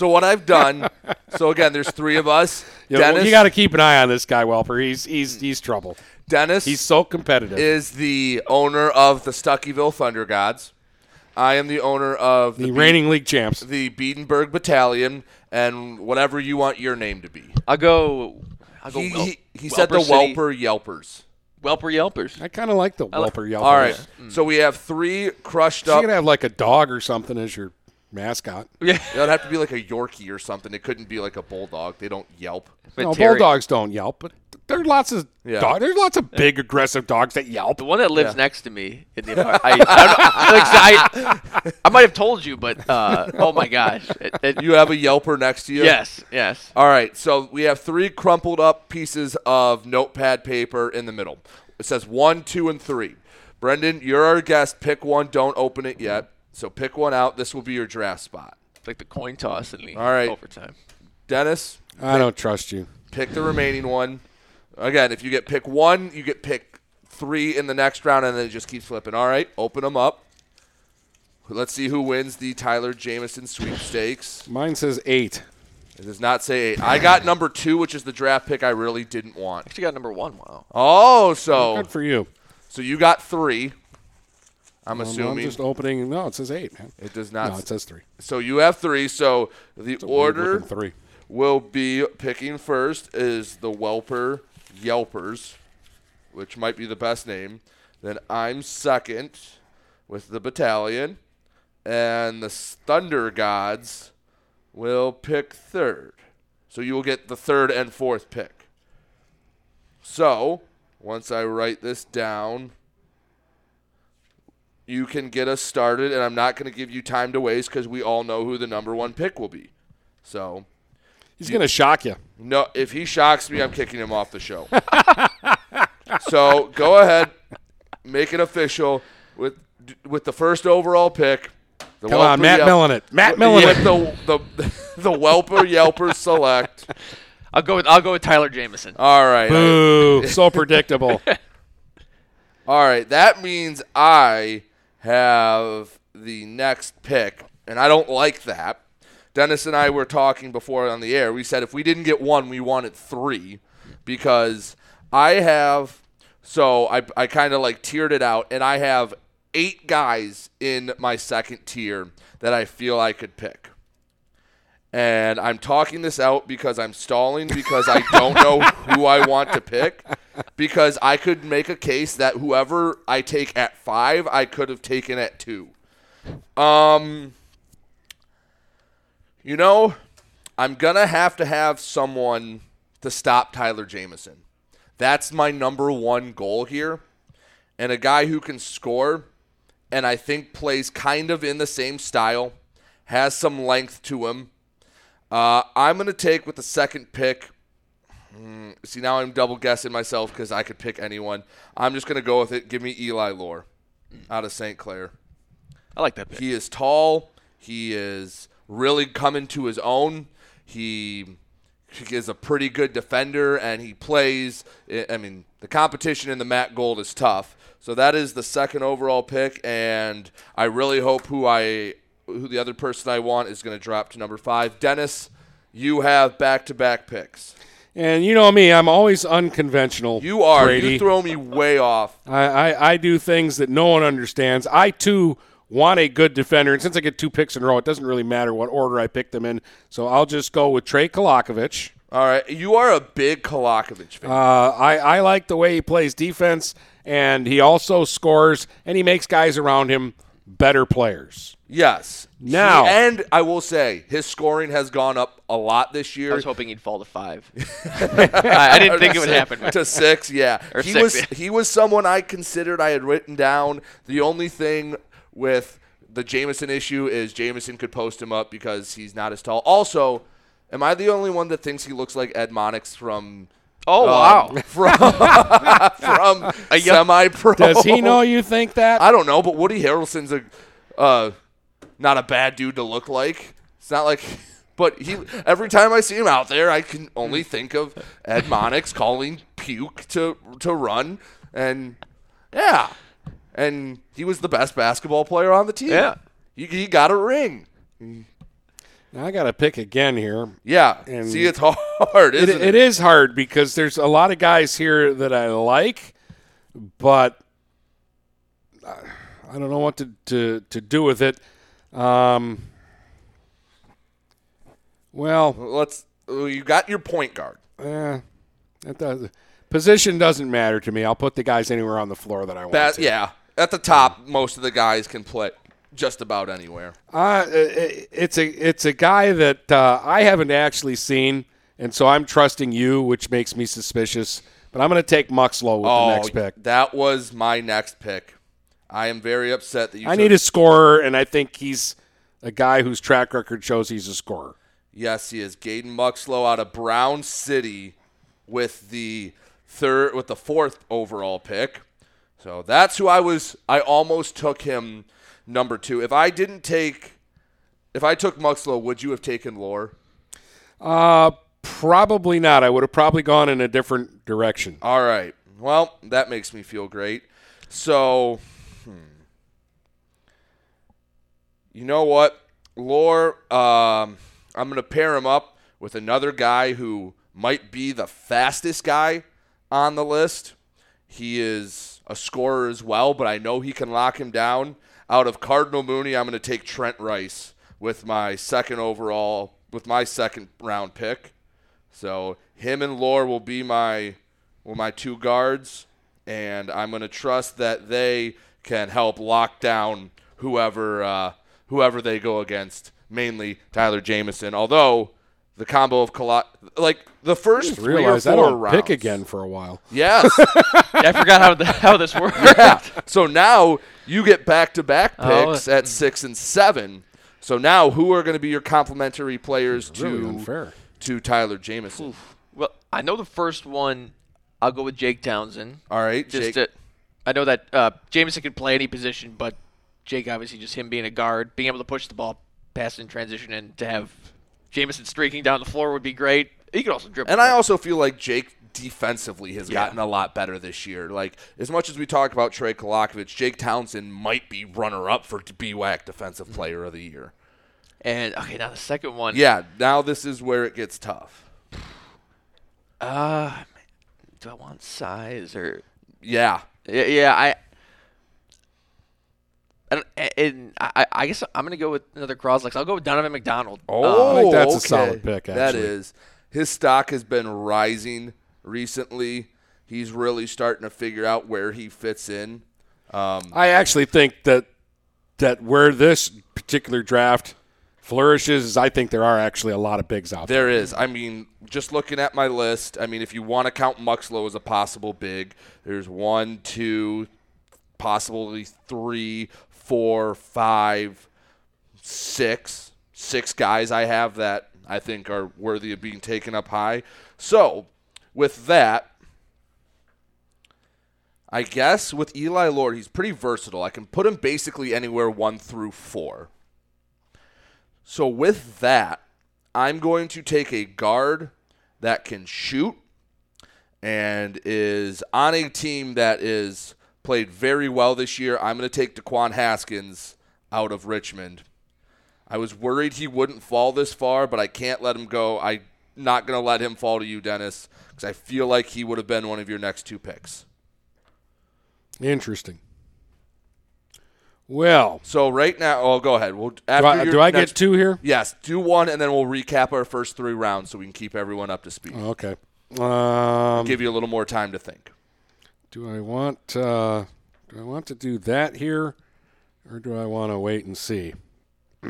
So what I've done. so again, there's three of us. You, know, Dennis you got to keep an eye on this guy, Welper. He's he's he's trouble. Dennis. He's so competitive. Is the owner of the Stuckyville Thunder Gods. I am the owner of the, the reigning league champs, the Beatenberg Battalion, and whatever you want your name to be. I'll go. I'll go he Wel- he, he said the Welper City. Welper Yelpers. Welper Yelpers. I kind of like the I like- Welper Yelpers. All right. So we have three crushed So you up. could have like a dog or something as your mascot. Yeah. It would have to be like a Yorkie or something. It couldn't be like a bulldog. They don't yelp. no, bulldogs don't yelp, but there are lots of Yeah. dog, there's lots of big aggressive dogs that yelp. The one that lives Yeah. next to me in the apartment. I, I, like, I, I might have told you, but uh, oh my gosh, It- it- You have a Yelper next to you? Yes, yes. All right. So we have three crumpled up pieces of notepad paper in the middle. It says one, two, and three. Brendan, you're our guest. Pick one. Don't open it yet. So pick one out. This will be your draft spot. It's like the coin toss in the All right. overtime. Dennis, I don't trust you. pick the remaining one. Again, if you get pick one, you get pick three in the next round, and then it just keeps flipping. All right, open them up. Let's see who wins the Tyler Jamison sweepstakes. Mine says eight. It does not say eight. I got number two, which is the draft pick I really didn't want. Actually, got number one. Wow. Oh, so Good for you. so you got three. I'm Um, assuming I'm just opening. No, it says eight, man. it does not. No, it says three. So you have three. So the It's order three. will be picking first is the Welper Yelpers, which might be the best name. Then I'm second with the battalion, and the Thunder Gods will pick third. So you will get the third and fourth pick. So once I write this down, you can get us started, and I'm not going to give you time to waste because we all know who the number one pick will be. So He's going to shock you. no, if he shocks me, I'm kicking him off the show. so go ahead, make it official with with the first overall pick. The Come on, Matt Yelp- Millen it. Matt with- Millen with it. the the the Welper Yelper select. I'll go with I'll go with Tyler Jamison. All right. Boo. so predictable. All right, that means I have the next pick, and I don't like that. Dennis and I were talking before on the air. We said if we didn't get one, we wanted three because I have. So I, I kind of like tiered it out, and I have eight guys in my second tier that I feel I could pick. And I'm talking this out because I'm stalling because I don't know who I want to pick. Because I could make a case that whoever I take at five, I could have taken at two. Um, you know, I'm gonna have to have someone to stop Tyler Jamison. That's my number one goal here, and a guy who can score, and I think plays kind of in the same style, has some length to him. Uh, I'm gonna take with the second pick. Hmm, see, now I'm double guessing myself because I could pick anyone. I'm just gonna go with it. Give me Eli Lore out of St. Clair. I like that pick. He is tall. He is really coming to his own. He, he is a pretty good defender, and he plays. I I mean, the competition in the MAC Gold is tough. So that is the second overall pick, and I really hope who I who the other person I want is going to drop to number five. Dennis, you have back to back picks. And you know me, I'm always unconventional. You are. Brady. You throw me way off. I, I, I do things that no one understands. I too want a good defender, and since I get two picks in a row, it doesn't really matter what order I pick them in. So I'll just go with Trey Kolakovic. All right, you are a big Kolakovic fan. Uh, I, I like the way he plays defense, and he also scores, and he makes guys around him better players. Yes. Now- He- and I will say his scoring has gone up a lot this year. I was hoping he'd fall to five. I, I didn't think it would happen. to six. Yeah, Or he six, was yeah. he was someone I considered. I had written down. The only thing with the Jameson issue is Jameson could post him up because he's not as tall. Also, am I the only one that thinks he looks like Ed Monix from? Oh, um, wow. From from A semi-pro. Does he know you think that? I don't know, but Woody Harrelson's a uh, not a bad dude to look like. It's not like, but he every time I see him out there, I can only think of Ed Monix calling puke to to run, and yeah, and he was the best basketball player on the team. Yeah. he, he got a ring. Now I got to pick again here. Yeah, And see, it's hard, It, isn't it? it is hard because there's a lot of guys here that I like, but I I don't know what to, to, to do with it. Um, well, let's. You got your point guard. Yeah, that does, position doesn't matter to me. I'll put the guys anywhere on the floor that I want. That to. yeah, at the top, most of the guys can play just about anywhere. Uh, it's a it's a guy that uh, I haven't actually seen, and so I'm trusting you, which makes me suspicious. But I'm going to take Muxlow with oh, the next pick. That was my next pick. I am very upset that you. I need a scorer, and I think he's a guy whose track record shows he's a scorer. Yes, he is. Gaden Muxlow out of Brown City with the third with the fourth overall pick. So that's who I was I almost took him number 2. If I didn't take if I took Muxlow, would you have taken Lore? Uh, probably not. I would have probably gone in a different direction. All right. Well, that makes me feel great. So, you know what? Lore, um, I'm going to pair him up with another guy who might be the fastest guy on the list. He is a scorer as well, but I know he can lock him down. Out of Cardinal Mooney, I'm going to take Trent Rice with my second overall, with my second round pick. So him and Lore will be my will my two guards, and I'm going to trust that they can help lock down whoever uh, whoever they go against, mainly Tyler Jamison. Although the combo of Colo- like the first three or four don't rounds. pick again for a while. Yes. I forgot how the, how this works. yeah. So now you get back to back Oh. picks at six and seven. So now who are going to be your complementary players Really to unfair. to Tyler Jamison? Well, I know the first one. I'll go with Jake Townsend. All right, Just Jake. to- I know that uh, Jameson can play any position, but Jake obviously just him being a guard, being able to push the ball past in transition, and to have Jamison streaking down the floor would be great. He could also dribble. And I also feel like Jake defensively has Yeah. gotten a lot better this year. Like as much as we talk about Trey Kolakovic, Jake Townsend might be runner up for BWAC Defensive Player of the Year. And okay, now the second one. Yeah, now this is where it gets tough. Uh, do I want size or? Yeah. Yeah, yeah I. I don't, and I, I guess I'm gonna go with another Croslex. I'll go with Donovan McDonald. Oh, I think that's a solid pick, That actually. is. His stock has been rising recently. He's really starting to figure out where he fits in. Um, I actually think that that where this particular draft flourishes is I think there are actually a lot of bigs out there. There is. I mean, just looking at my list, I mean, if you want to count Muxlow as a possible big, there's one, two, possibly three, four, five, six, six guys I have that I think are worthy of being taken up high. So, with that, I guess with Eli Lord, he's pretty versatile. I can put him basically anywhere one through four. So with that, I'm going to take a guard that can shoot and is on a team that is played very well this year. I'm going to take Daquan Haskins out of Richmond. I was worried he wouldn't fall this far, but I can't let him go. I'm not going to let him fall to you, Dennis, because I feel like he would have been one of your next two picks. Interesting. Well, so right now, oh, go ahead. We'll do I, do I next- get two here? Yes, do one, and then we'll recap our first three rounds so we can keep everyone up to speed. Okay. Um, Give you a little more time to think. Do I want uh, do I want to do that here, or do I want to wait and see?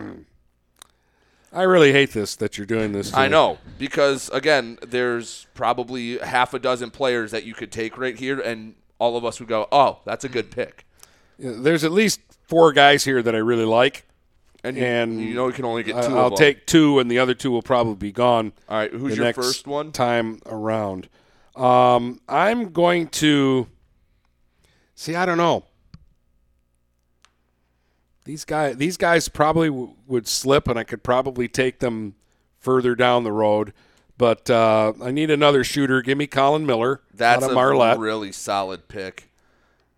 I really hate this that you're doing this. to I know because again, there's probably half a dozen players that you could take right here, and all of us would go, "Oh, that's a good pick." Yeah, There's at least four guys here that I really like, And you- you know you can only get two I'll take two, and the other two will probably be gone. All right, who's your next first one? Time around. Um, I'm going to see. I don't know. These guys, these guys probably w- would slip, and I could probably take them further down the road. But uh, I need another shooter. Give me Colin Miller That's a Marlette. really solid pick.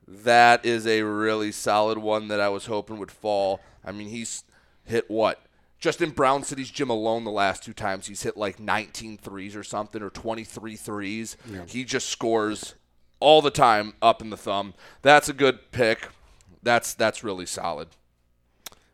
That is a really solid one that I was hoping would fall. I mean, he's hit what? Just in Brown City's gym alone, the last two times he's hit like 19 threes or something, or 23 threes. Yeah. He just scores all the time up in the thumb. That's a good pick. That's that's really solid.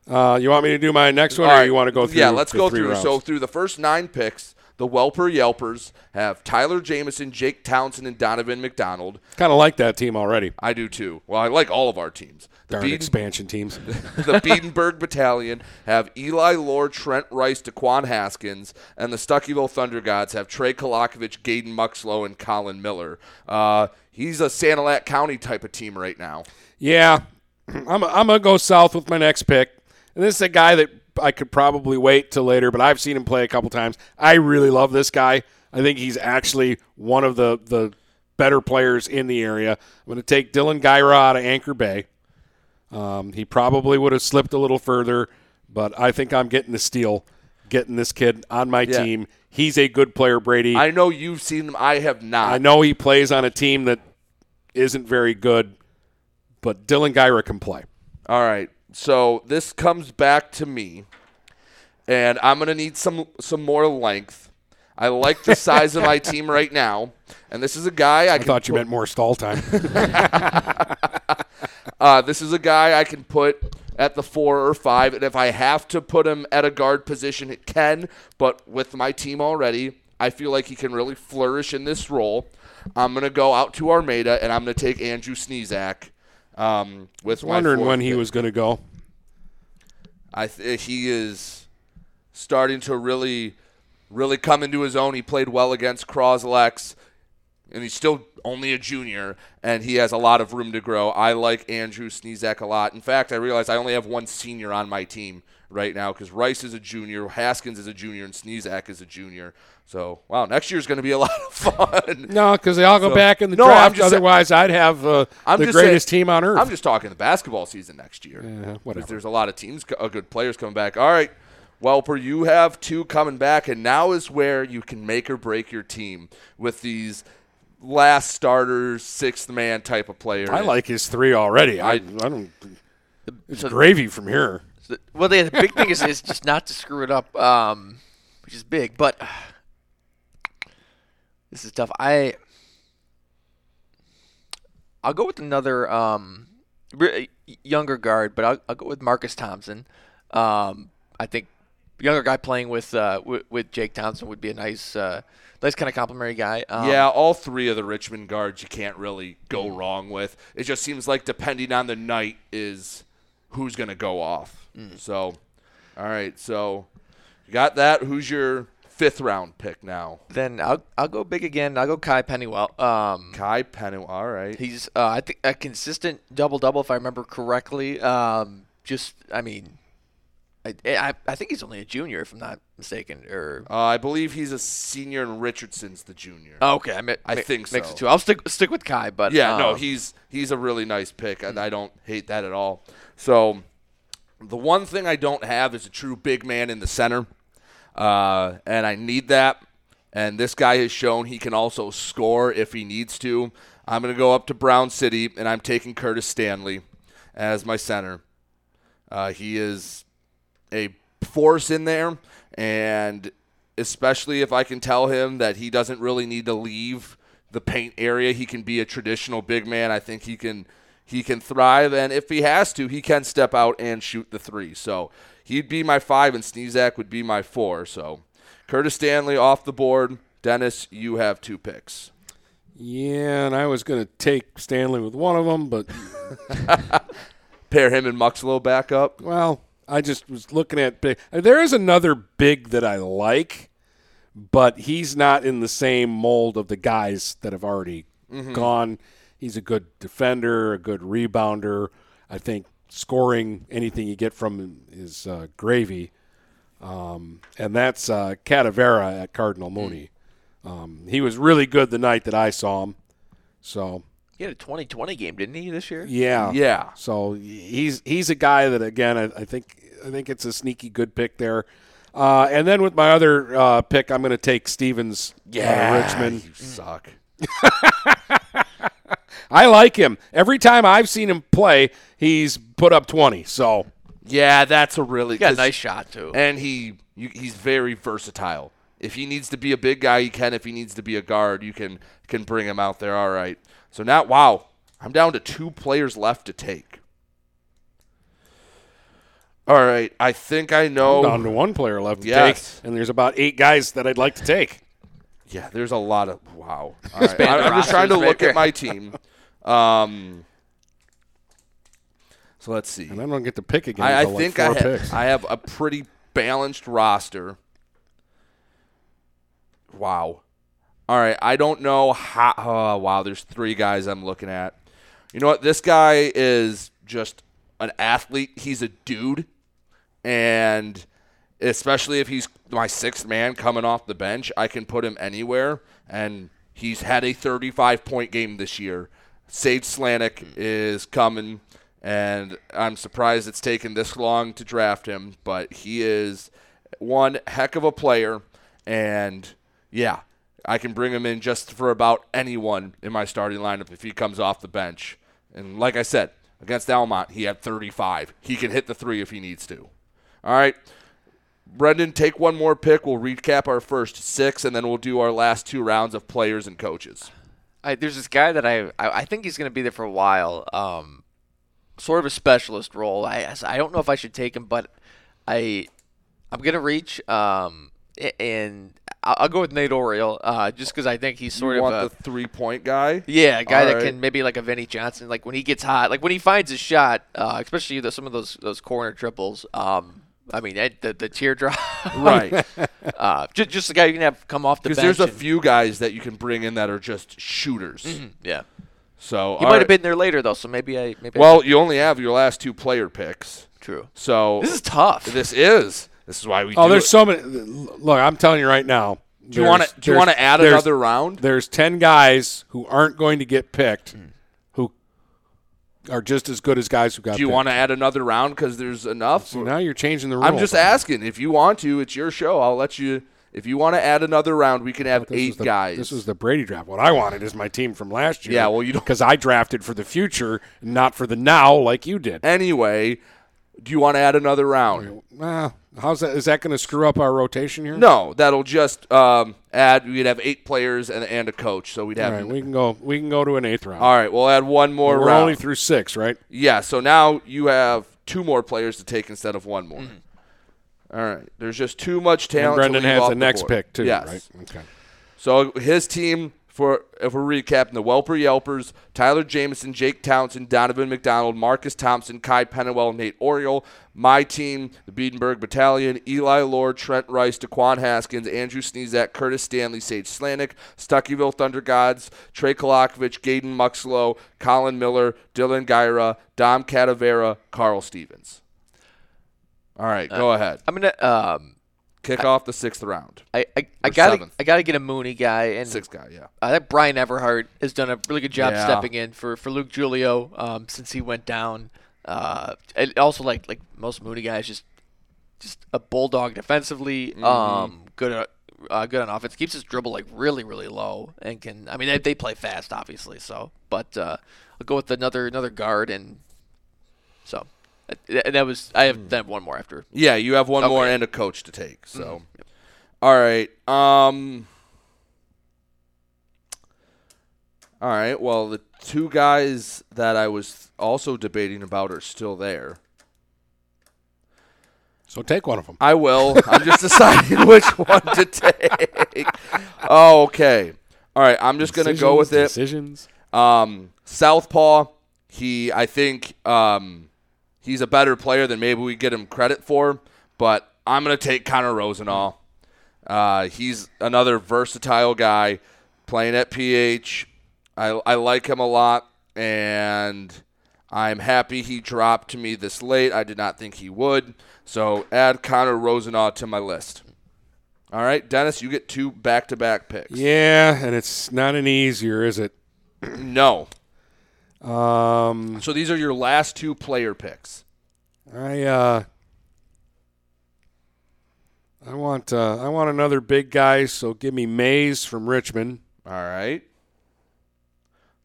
Uh, you want me to do my next one, All or right. you want to go through? Yeah, let's go through. rounds? So through the first nine picks, the Welper Yelpers have Tyler Jamison, Jake Townsend, and Donovan McDonald. Kind of like that team already. I do too. Well, I like all of our teams. The Darn Beeden- expansion teams. the Biedenberg Battalion have Eli Lord, Trent Rice, Daquan Haskins, and the Stuckyville Thunder Gods have Trey Kolakovic, Gaden Muxlow, and Colin Miller. Uh, he's a Sanilac County type of team right now. Yeah, I'm, I'm going to go south with my next pick. And this is a guy that I could probably wait till later, but I've seen him play a couple times. I really love this guy. I think he's actually one of the, the better players in the area. I'm going to take Dylan Gyra out of Anchor Bay. Um, he probably would have slipped a little further, but I think I'm getting the steal, getting this kid on my Yeah. team. He's a good player, Brady. I know you've seen him. I have not. I know he plays on a team that isn't very good, but Dylan Gyra can play. All right. So this comes back to me, and I'm gonna need some some more length. I like the size of my team right now, and this is a guy I, I can thought you put- meant more stall time. uh, this is a guy I can put at the four or five, and if I have to put him at a guard position, it can. But with my team already, I feel like he can really flourish in this role. I'm gonna go out to Armada, and I'm gonna take Andrew Sneezak. Um, with Wondering when he pick. was going to go. I th- he is starting to really, really come into his own. He played well against Croslex, and he's still only a junior, and he has a lot of room to grow. I like Andrew Sneezak a lot. In fact, I realize I only have one senior on my team right now because Rice is a junior, Haskins is a junior, and Sneezak is a junior. So, wow, next year is going to be a lot of fun. No, because they all go So- back in the No, I'm draft. Otherwise, I'd have uh, I'm the just greatest saying- team on earth. I'm just talking the basketball season next year. whatever. Because there's a lot of teams, uh, good players coming back. All right, Welper, you have two coming back, and now is where you can make or break your team with these last starters, sixth man type of players. I like his three already. I, I don't. It's gravy from here. Well, the, the big thing is, is just not to screw it up, um, which is big. But this is tough. I I'll go with another um, re- younger guard, but I'll, I'll go with Marcus Thompson. Um, I think younger guy playing with uh, with, with Jake Thompson would be a nice uh, nice kind of complimentary guy. Um, yeah, all three of the Richmond guards you can't really go wrong with. It just seems like depending on the night is who's going to go off. So, all right, so you got that. Who's your fifth round pick now? Then I'll I'll go big again. I'll go Kai Pennywell. Um, Kai Pennywell. All right. He's uh, I think a consistent double double if I remember correctly. Um, just I mean, I, I I think he's only a junior if I'm not mistaken. Or Uh, I believe he's a senior, and Richardson's the junior. Oh, okay, I, mi- I mi- think mix so. the two. I'll stick stick with Kai, but yeah, no, um, he's he's a really nice pick, and I don't hate that at all. So, the one thing I don't have is a true big man in the center, uh, and I need that. And this guy has shown he can also score if he needs to. I'm going to go up to Brown City, and I'm taking Curtis Stanley as my center. Uh, he is a force in there, and especially if I can tell him that he doesn't really need to leave the paint area, he can be a traditional big man. I think he can he can thrive, and if he has to, he can step out and shoot the three. So he'd be my five, and Sneezak would be my four. So Curtis Stanley off the board. Dennis, you have two picks. Yeah, and I was going to take Stanley with one of them, but pair him and Muxlow back up. Well, I just was looking at big. There is another big that I like, but he's not in the same mold of the guys that have already Mhm. gone. He's a good defender, a good rebounder. I think scoring anything you get from him is uh, gravy. Um, and that's uh, Cadavera at Cardinal Mooney. Um, he was really good the night that I saw him. So He had a 2020 game, didn't he, this year? yeah, Yeah. So he's he's a guy that again I, I think I think it's a sneaky good pick there. Uh, and then with my other uh, pick, I'm going to take Stevens. of Yeah, Richmond. you suck. I like him. Every time I've seen him play, he's put up 20. So Yeah, that's a really He got a 'cause- nice shot, too. and he you, he's very versatile. If he needs to be a big guy, he can. If he needs to be a guard, you can can bring him out there. All right. So now, wow, I'm down to two players left to take. All right, I think I know. down to one player left to Yes. take, and there's about eight guys that I'd like to take. Yeah, there's a lot of wow. All right, I, am just trying to look at my team. Um, so let's see. And I don't get to pick again. I, I until, like, think I four have. I have a pretty balanced roster. Wow. All right, I don't know how. Oh, wow, there's three guys I'm looking at. You know what? This guy is just an athlete. He's a dude, and especially if he's my sixth man coming off the bench, I can put him anywhere. And he's had a 35 point game this year. Sage Slanik is coming, and I'm surprised it's taken this long to draft him, but he is one heck of a player, and yeah, I can bring him in just for about anyone in my starting lineup if he comes off the bench. And like I said, against Almont, he had 35. He can hit the three if he needs to. All right. Brendan, take one more pick. We'll recap our first six, and then we'll do our last two rounds of players and coaches. I, there's this guy that I I, I think he's going to be there for a while. Um, sort of a specialist role. I I don't know if I should take him, but I I'm going to reach. Um, and I'll, go with Nate Oriel, uh, just because I think he's sort you of a the three point guy? yeah, a guy All that right. can maybe like a Vinny Johnson, like when he gets hot, like when he finds his shot, uh, especially the, some of those those corner triples. Um, I mean, the the teardrop, Right. uh, just just the guy you can have come off the Because there's a few guys that you can bring in that are just shooters. Mhm, yeah. So He might right. have been there later though, so maybe I maybe. I Well, you only have your last two player picks. True. So This is tough. This is. This is why we. Oh, do there's it. so many. Look, I'm telling you right now. Do you wanna- do you wanna add another round? There's ten guys who aren't going to get picked, Hmm. who are just as good as guys who got. Do you picked. want to add another round because there's enough? So now you're changing the rules. I'm just asking. If you want to, it's your show. I'll let you. If you want to add another round, we can have This eight the- guys. This was the Brady draft. What I wanted is my team from last year. Yeah, well, you don't- because I drafted for the future, not for the now, like you did. Anyway, do you want to add another round? Well, how's that? Is that going to screw up our rotation here? No, that'll just um, add. We'd have eight players and, and a coach, so we'd have. right, we can go. We can go to an eighth round. All right, we'll add one more round. We're round. only through six, right? Yeah, so now you have two more players to take instead of one Mm-hmm. more. All right, there's just too much talent. to Brendan leave has off the next board. pick, too, Yes. right? Okay. So his team for if we're recapping the Welper Yelpers, Tyler Jameson, Jake Townsend, Donovan McDonald, Marcus Thompson, Kai Pennewell, Nate Oriole. My team, the Biedenberg Battalion, Eli Lord, Trent Rice, Daquan Haskins, Andrew Sneezak, Curtis Stanley, Sage Slanik, Stuckyville Thunder Gods, Trey Kolakovic, Gaden Muxlow, Colin Miller, Dylan Gyra, Dom Cadavera, Carl Stevens. All right, go Uh, ahead. I'm gonna um, Kick off the sixth round. I I, I gotta seventh. I gotta get a Mooney guy and Sixth guy, yeah. I think Brian Everhart has done a really good job Yeah. stepping in for, for Luke Julio um, since he went down. Uh, and also like like most Mooney guys, just just a bulldog defensively. Mhm. Um, good at, uh, good on offense. Keeps his dribble like really really low and can. I mean they, they play fast obviously. So but uh, I'll go with another another guard and so Uh, that was I have then one more after. Yeah, you have one Okay. more and a coach to take. So, all right. Um. All right. Well, the two guys that I was also debating about are still there. So take one of them. I will. I'm just deciding which one to take. Oh, okay. All right. I'm just gonna go with it. Decisions. Um, Southpaw. He, I think, um, he's a better player than maybe we get him credit for. But I'm gonna take Connor Rosenau. Uh, he's another versatile guy playing at PH. I, I like him a lot, and I'm happy he dropped to me this late. I did not think he would. So add Connor Rosenau to my list. All right, Dennis, you get two back-to-back picks. Yeah, and it's not any easier, is it? no. Um, So these are your last two player picks. I uh, I want uh, I want another big guy. So give me Mays from Richmond. All right.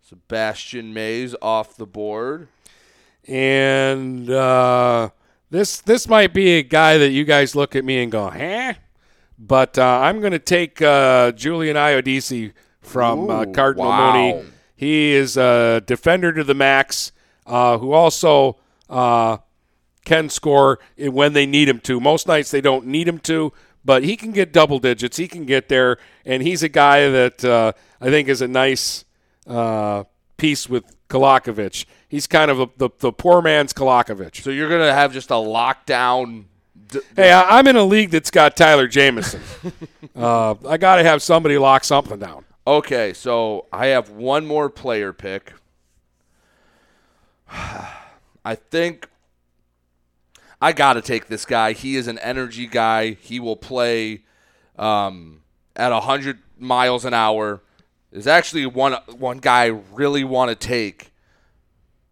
Sebastian Mays off the board. And uh, this this might be a guy that you guys look at me and go, huh? But uh, I'm going to take uh, Julian Iodisi from uh, Ooh, Cardinal wow. Mooney. He is a defender to the max uh, who also uh, can score when they need him to. Most nights they don't need him to, but he can get double digits. He can get there, and he's a guy that uh, I think is a nice uh, piece with Kolakovic. He's kind of a, the, the poor man's Kolakovic. So you're going to have just a lockdown. Hey, I, I'm in a league that's got Tyler Jamison. uh, I got to have somebody lock something down. Okay, so I have one more player pick. I think I got to take this guy. He is an energy guy. He will play um, at 100 miles an hour. There's actually one one guy I really want to take,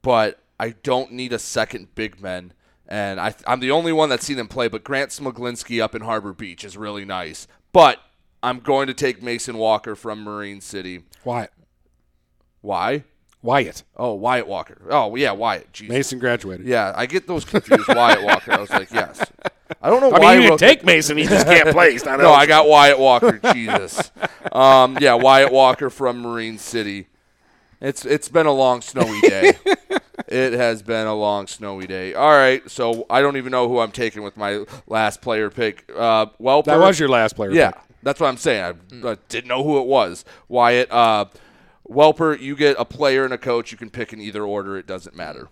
but I don't need a second big man. And I, I'm the only one that's seen him play, but Grant Smoglinski up in Harbor Beach is really nice. But I'm going to take Mason Walker from Marine City. Wyatt. Why? Wyatt. Oh, Wyatt Walker. Oh, yeah, Wyatt. Jesus. Mason graduated. Yeah, I get those confused. Wyatt Walker. I was like, yes. I don't know I mean, why. you I can wrote take. Mason, he just can't play. He's not no, I got Wyatt Walker. Jesus. Um, yeah, Wyatt Walker from Marine City. It's it's been a long snowy day. it has been a long snowy day. All right, so I don't even know who I'm taking with my last player pick. Uh, Welper. That was your last player Yeah, pick. That's what I'm saying. I, I didn't know who it was. Wyatt. Uh, Welper, you get a player and a coach. You can pick in either order. It doesn't matter.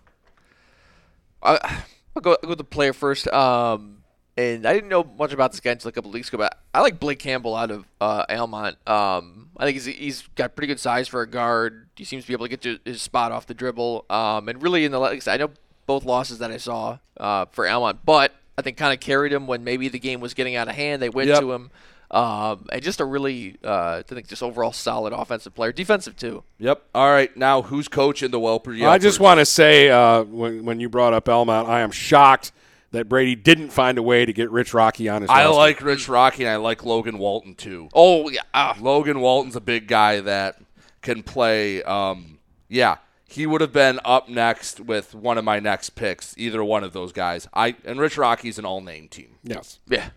I, I'll go I'll go with the player first. Um, and I didn't know much about this guy until a couple weeks ago, but I like Blake Campbell out of uh, Almont. Um, I think he's he's got pretty good size for a guard. He seems to be able to get to his spot off the dribble. Um, and really in the like I know both losses that I saw uh, for Almont, but I think kind of carried him when maybe the game was getting out of hand. They went Yep. to him. Um, and just a really, uh, I think, just overall solid offensive player, defensive too. Yep. All right. Now, who's coaching the Welper? I just want to say uh, when, when you brought up Almont, I am shocked that Brady didn't find a way to get Rich Rocky on his I roster. like Rich Rocky and I like Logan Walton too. Oh yeah, ah. Logan Walton's a big guy that can play. Um, yeah, he would have been up next with one of my next picks. Either one of those guys. I and Rich Rocky's an all-name team. Yes. Yeah.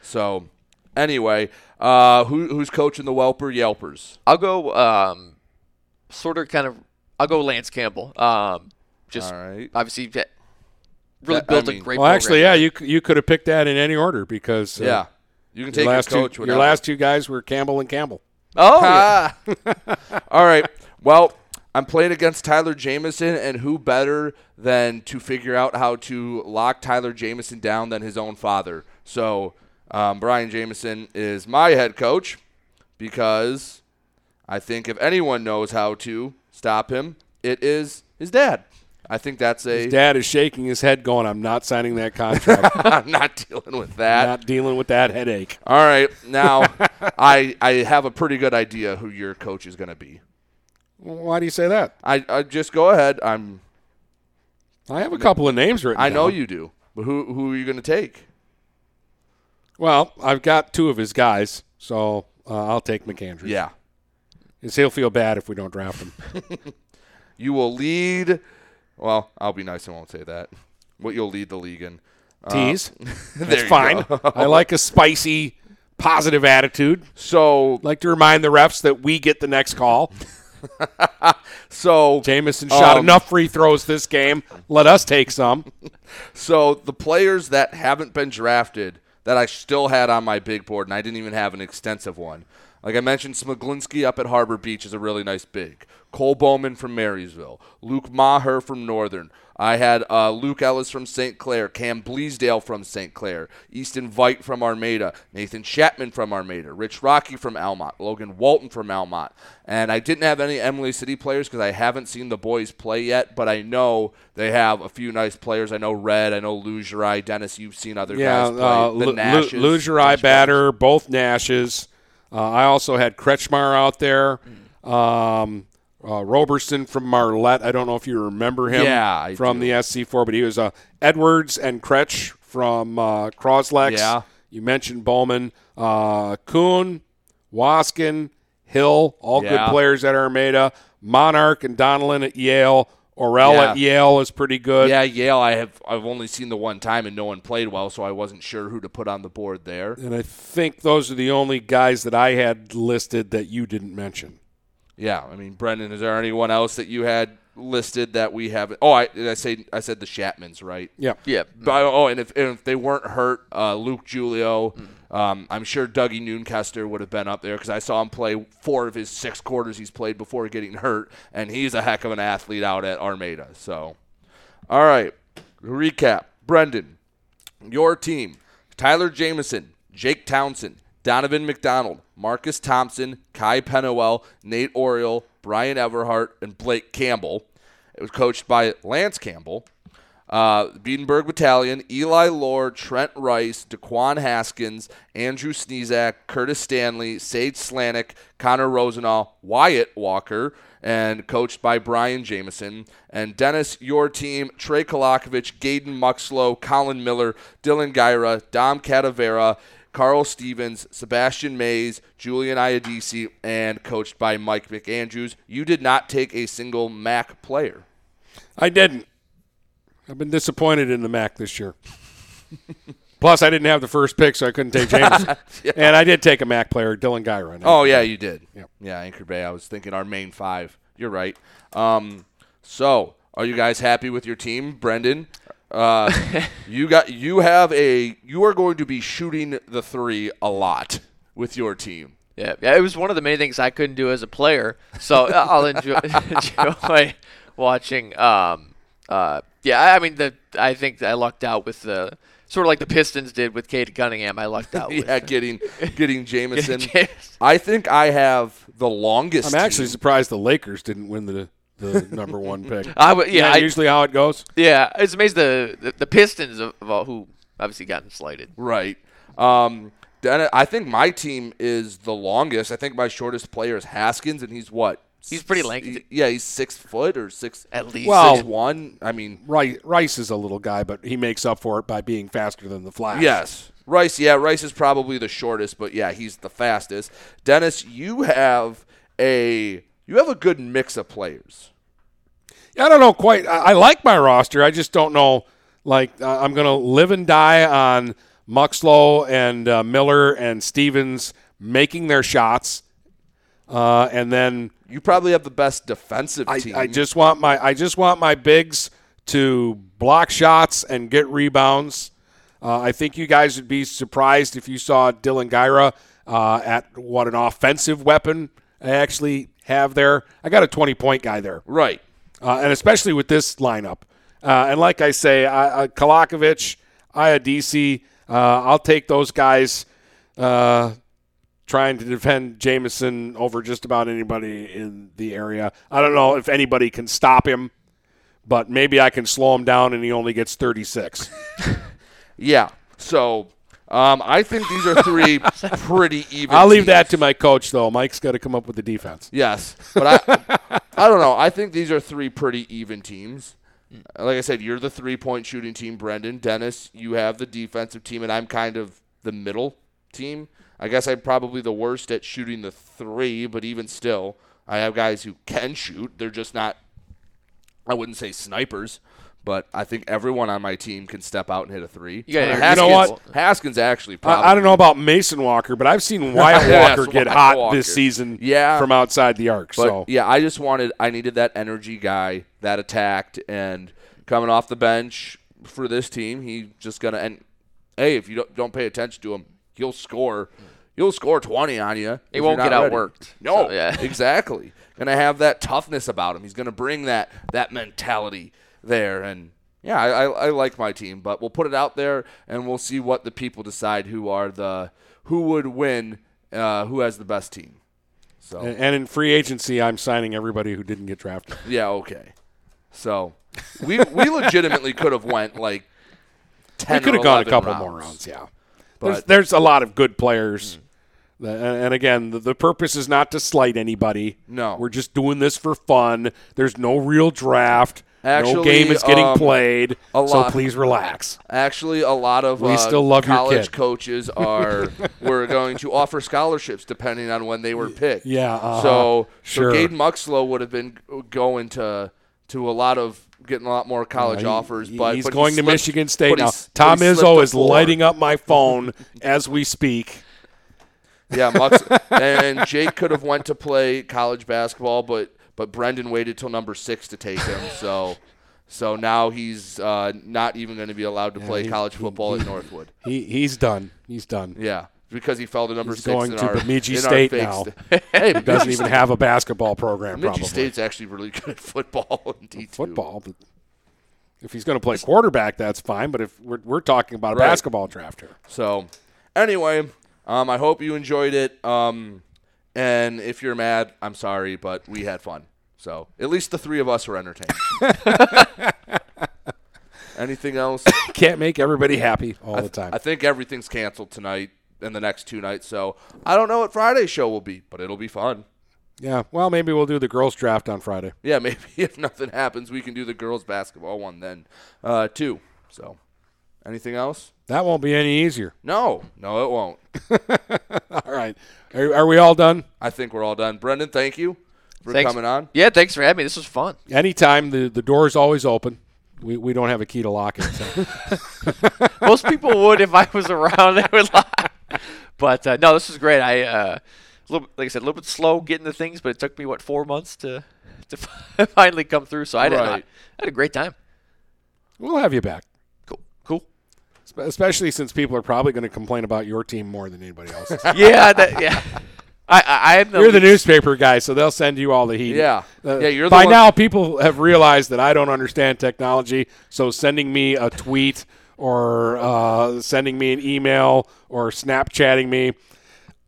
So, anyway, uh, who, who's coaching the Welper Yelpers? I'll go um, sort of kind of. I'll go Lance Campbell. Um, just All right. obviously really That- I built mean- a great. Well, actually, yeah, you you could have picked that in any order because uh, Yeah. You can your take your last coach Two, your last two guys were Campbell and Campbell. Oh, yeah. All right. Well, I'm playing against Tyler Jamison, and who better than to figure out how to lock Tyler Jamison down than his own father? So, um, Brian Jameson is my head coach because I think if anyone knows how to stop him, it is his dad. I think that's a. His dad is shaking his head, going, "I'm not signing that contract. I'm not dealing with that. not dealing with that headache." All right, now I I have a pretty good idea who your coach is going to be. Why do you say that? I, I just go ahead. I'm. I have a couple of names written. I know down. you do, but who who are you going to take? Well, I've got two of his guys, so uh, I'll take McAndrews. Yeah. Because he'll feel bad if we don't draft him. You will lead. Well, I'll be nice and won't say that. what you'll lead the league in. Uh, Tease. That's fine. I like a spicy, positive attitude. So, like to remind the refs that we get the next call. so Jameson shot um, enough free throws this game. Let us take some. So the players that haven't been drafted that I still had on my big board, and I didn't even have an extensive one. Like I mentioned, Smoglinski up at Harbor Beach is a really nice big. Cole Bowman from Marysville. Luke Maher from Northern. I had uh, Luke Ellis from St. Clair. Cam Bleasdale from St. Clair. Easton Veit from Armada. Nathan Chapman from Armada. Rich Rocky from Almont. Logan Walton from Almont. And I didn't have any Imlay City players because I haven't seen the boys play yet, but I know they have a few nice players. I know Red. I know Lugerai. Dennis, you've seen other Yeah, guys play. uh, the Lu- Nashes. Lugerai batter, both Nashes. Uh, I also had Kretschmar out there. Um, uh, Roberson from Marlette. I don't know if you remember him Yeah, I from the SC4, but he was uh, Edwards and Kretsch from uh, Croslex. Yeah. You mentioned Bowman. Uh, Kuhn, Waskin, Hill, all Yeah. good players at Armada. Monarch and Donelin at Yale. Orell at Yale is pretty good. Yeah, Yale. I have I've only seen the one time and no one played well, so I wasn't sure who to put on the board there. And I think those are the only guys that I had listed that you didn't mention. Yeah, I mean, Brendan, is there anyone else that you had listed that we haven't? Oh, I did I say I said the Chapmans, right? Yep. Yeah. But, oh, and if, and if they weren't hurt, uh, Luke Julio, um, I'm sure Dougie Noonkester would have been up there because I saw him play four of his six quarters he's played before getting hurt, and he's a heck of an athlete out at Armada. So, all right, recap. Brendan, your team: Tyler Jamison, Jake Townsend, Donovan McDonald, Marcus Thompson, Kai Penowell, Nate Oriole, Brian Everhart, and Blake Campbell. It was coached by Lance Campbell. Uh, Biedenberg Battalion, Eli Lord, Trent Rice, Daquan Haskins, Andrew Sneezak, Curtis Stanley, Sage Slanik, Connor Rosenau, Wyatt Walker, and coached by Brian Jameson. And Dennis, your team, Trey Kolakovich, Gaden Muxlow, Colin Miller, Dylan Gyra, Dom Catavera, Carl Stevens, Sebastian Mays, Julian Iadisi, and coached by Mike McAndrews. You did not take a single MAC player. I didn't. I've been disappointed in the MAC this year. Plus, I didn't have the first pick, so I couldn't take James. Yeah. And I did take a MAC player, Dylan Gyra. Oh yeah, you did. Yep. Yeah, Anchor Bay. I was thinking our main five. You're right. Um, so are you guys happy with your team, Brendan? Uh, you got you have a you are going to be shooting the three a lot with your team. Yeah, yeah, it was one of the many things I couldn't do as a player, so I'll enjoy, enjoy watching. Um, uh, yeah, I mean, the I think I lucked out with the sort of like the Pistons did with Cade Cunningham. I lucked out. with yeah, getting getting Jameson. Jameson. I think I have the longest. I'm actually team. surprised the Lakers didn't win the the number one pick. I w- yeah, Isn't that I- usually how it goes. Yeah, it's amazing the the, the Pistons of, of all who obviously gotten slighted. Right. Um, then I think my team is the longest. I think my shortest player is Haskins, and he's what? He's pretty S- lengthy. Yeah, he's six foot or six At least. Well- six one. I mean, Rice, Rice is a little guy, but he makes up for it by being faster than the Flash. yes, Rice. Yeah, Rice is probably the shortest, but yeah, he's the fastest. Dennis, you have a you have a good mix of players. I don't know quite. I, I like my roster. I just don't know. Like uh, I'm going to live and die on Muxlow and uh, Miller and Stevens making their shots, uh, and then You probably have the best defensive I, team. I just want my I just want my bigs to block shots and get rebounds. Uh, I think you guys would be surprised if you saw Dylan Gyra uh, at what an offensive weapon I actually have there. I got a 20 point guy there. right. Uh, and especially with this lineup. Uh, and like I say, I, I, Iadisi, uh, I'll take those guys uh, trying to defend Jameson over just about anybody in the area. I don't know if anybody can stop him, but maybe I can slow him down and he only gets 36. Yeah. So um, I think these are three pretty even. I'll leave teams. that to my coach, though. Mike's got to come up with the defense. Yes, but I, I don't know. I think these are three pretty even teams. Like I said, you're the three point shooting team, Brendan. Dennis, you have the defensive team, and I'm kind of the middle team. I guess I'm probably the worst at shooting the three, but even still, I have guys who can shoot. They're just not, I wouldn't say snipers, But I think everyone on my team can step out and hit a three. You gotta- And you know what? Haskins actually probably. I, I don't know about Mason Walker, but I've seen Wyatt Yes, Walker get Wyatt hot Walker. this season Yeah. from outside the arc. But so yeah, I just wanted I needed that energy guy that attacked and coming off the bench for this team, he just gonna and hey, if you don't, don't pay attention to him, he'll score. He'll score twenty on you. He won't get ready. outworked. No, So, yeah. exactly. Gonna have that toughness about him. He's gonna bring that that mentality there, and yeah, I, I, I like my team, but we'll put it out there and we'll see what the people decide who are the who would win, uh, who has the best team. So and, and in free agency, I'm signing everybody who didn't get drafted. yeah, okay. So we we legitimately could have went like ten. We could have gone a couple rounds. more rounds. Yeah, But- there's, there's a lot of good players. The- And and again, the, the purpose is not to slight anybody. No. we're just doing this for fun. There's no real draft. No game is getting um, played. a So please relax. Actually, a lot of We uh, still love college coaches are were going to offer scholarships depending on when they were picked. Yeah, uh-huh. So Sure. so Gabe Muxlow would have been going to to a lot of getting a lot more college he- offers, but he's but he going to Michigan State now. Tom Izzo is lighting up my phone as we speak. Yeah, Mux, and Jake could have went to play college basketball, but but Brendan waited till number six to take him. So so now he's uh, not even going to be allowed to Yeah, play he- college football he- at Northwood. He he's done. He's done. Yeah, because he fell to number He's six. going in to our, Bemidji in our State fake now. sta- hey, He doesn't even have a basketball program. Bemidji probably. State's actually really good at football. And D2. football. But if he's going to play quarterback, that's fine. But if we're, we're talking about a Right. basketball draft here, So, anyway, um, I hope you enjoyed it. Um, and if you're mad, I'm sorry, but we had fun. So, at least the three of us were entertained. Anything else? can't make everybody happy all I the time. I think everything's canceled tonight and the next two nights. So, I don't know what Friday's show will be, but it'll be fun. yeah. Well, maybe we'll do the girls draft on Friday. Yeah, maybe if nothing happens, we can do the girls' basketball one then, uh, too. So, anything else? That won't be any easier. No, no, it won't. all right. Are, are we all done? I think we're all done. Brendan, thank you for Thanks. coming on. Yeah, thanks for having me. This was fun. Anytime the the door is always open. We, we don't have a key to lock it. So. Most people would if I was around. They would lie. But uh, no, this was great. I, uh, a little, like I said, a little bit slow getting the things, but it took me what four months to to finally come through. So I, did, I Right. had a great time. we'll have you back. Cool, cool. Spe- Especially since people are probably going to complain about your team more than anybody else. yeah, that, yeah. I, I, I am the You're the newspaper guy, so they'll send you all the heat. Yeah. Uh, Yeah, you're the By now, people have realized that I don't understand technology, so sending me a tweet or uh, sending me an email or Snapchatting me,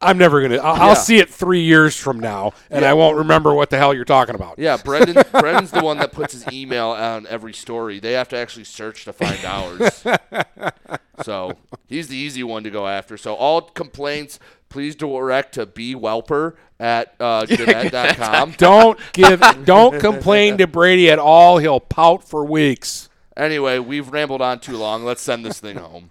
I'm never gonna. I'll, Yeah. I'll see it three years from now, and Yeah. I won't remember what the hell you're talking about. Yeah, Brendan. Brendan's the one that puts his email on every story. They have to actually search to find ours. so he's the easy one to go after. So all complaints, please direct to bwelper at uh, Gannett.com. Don't give. don't complain to Brady at all. He'll pout for weeks. Anyway, we've rambled on too long. Let's send this thing home.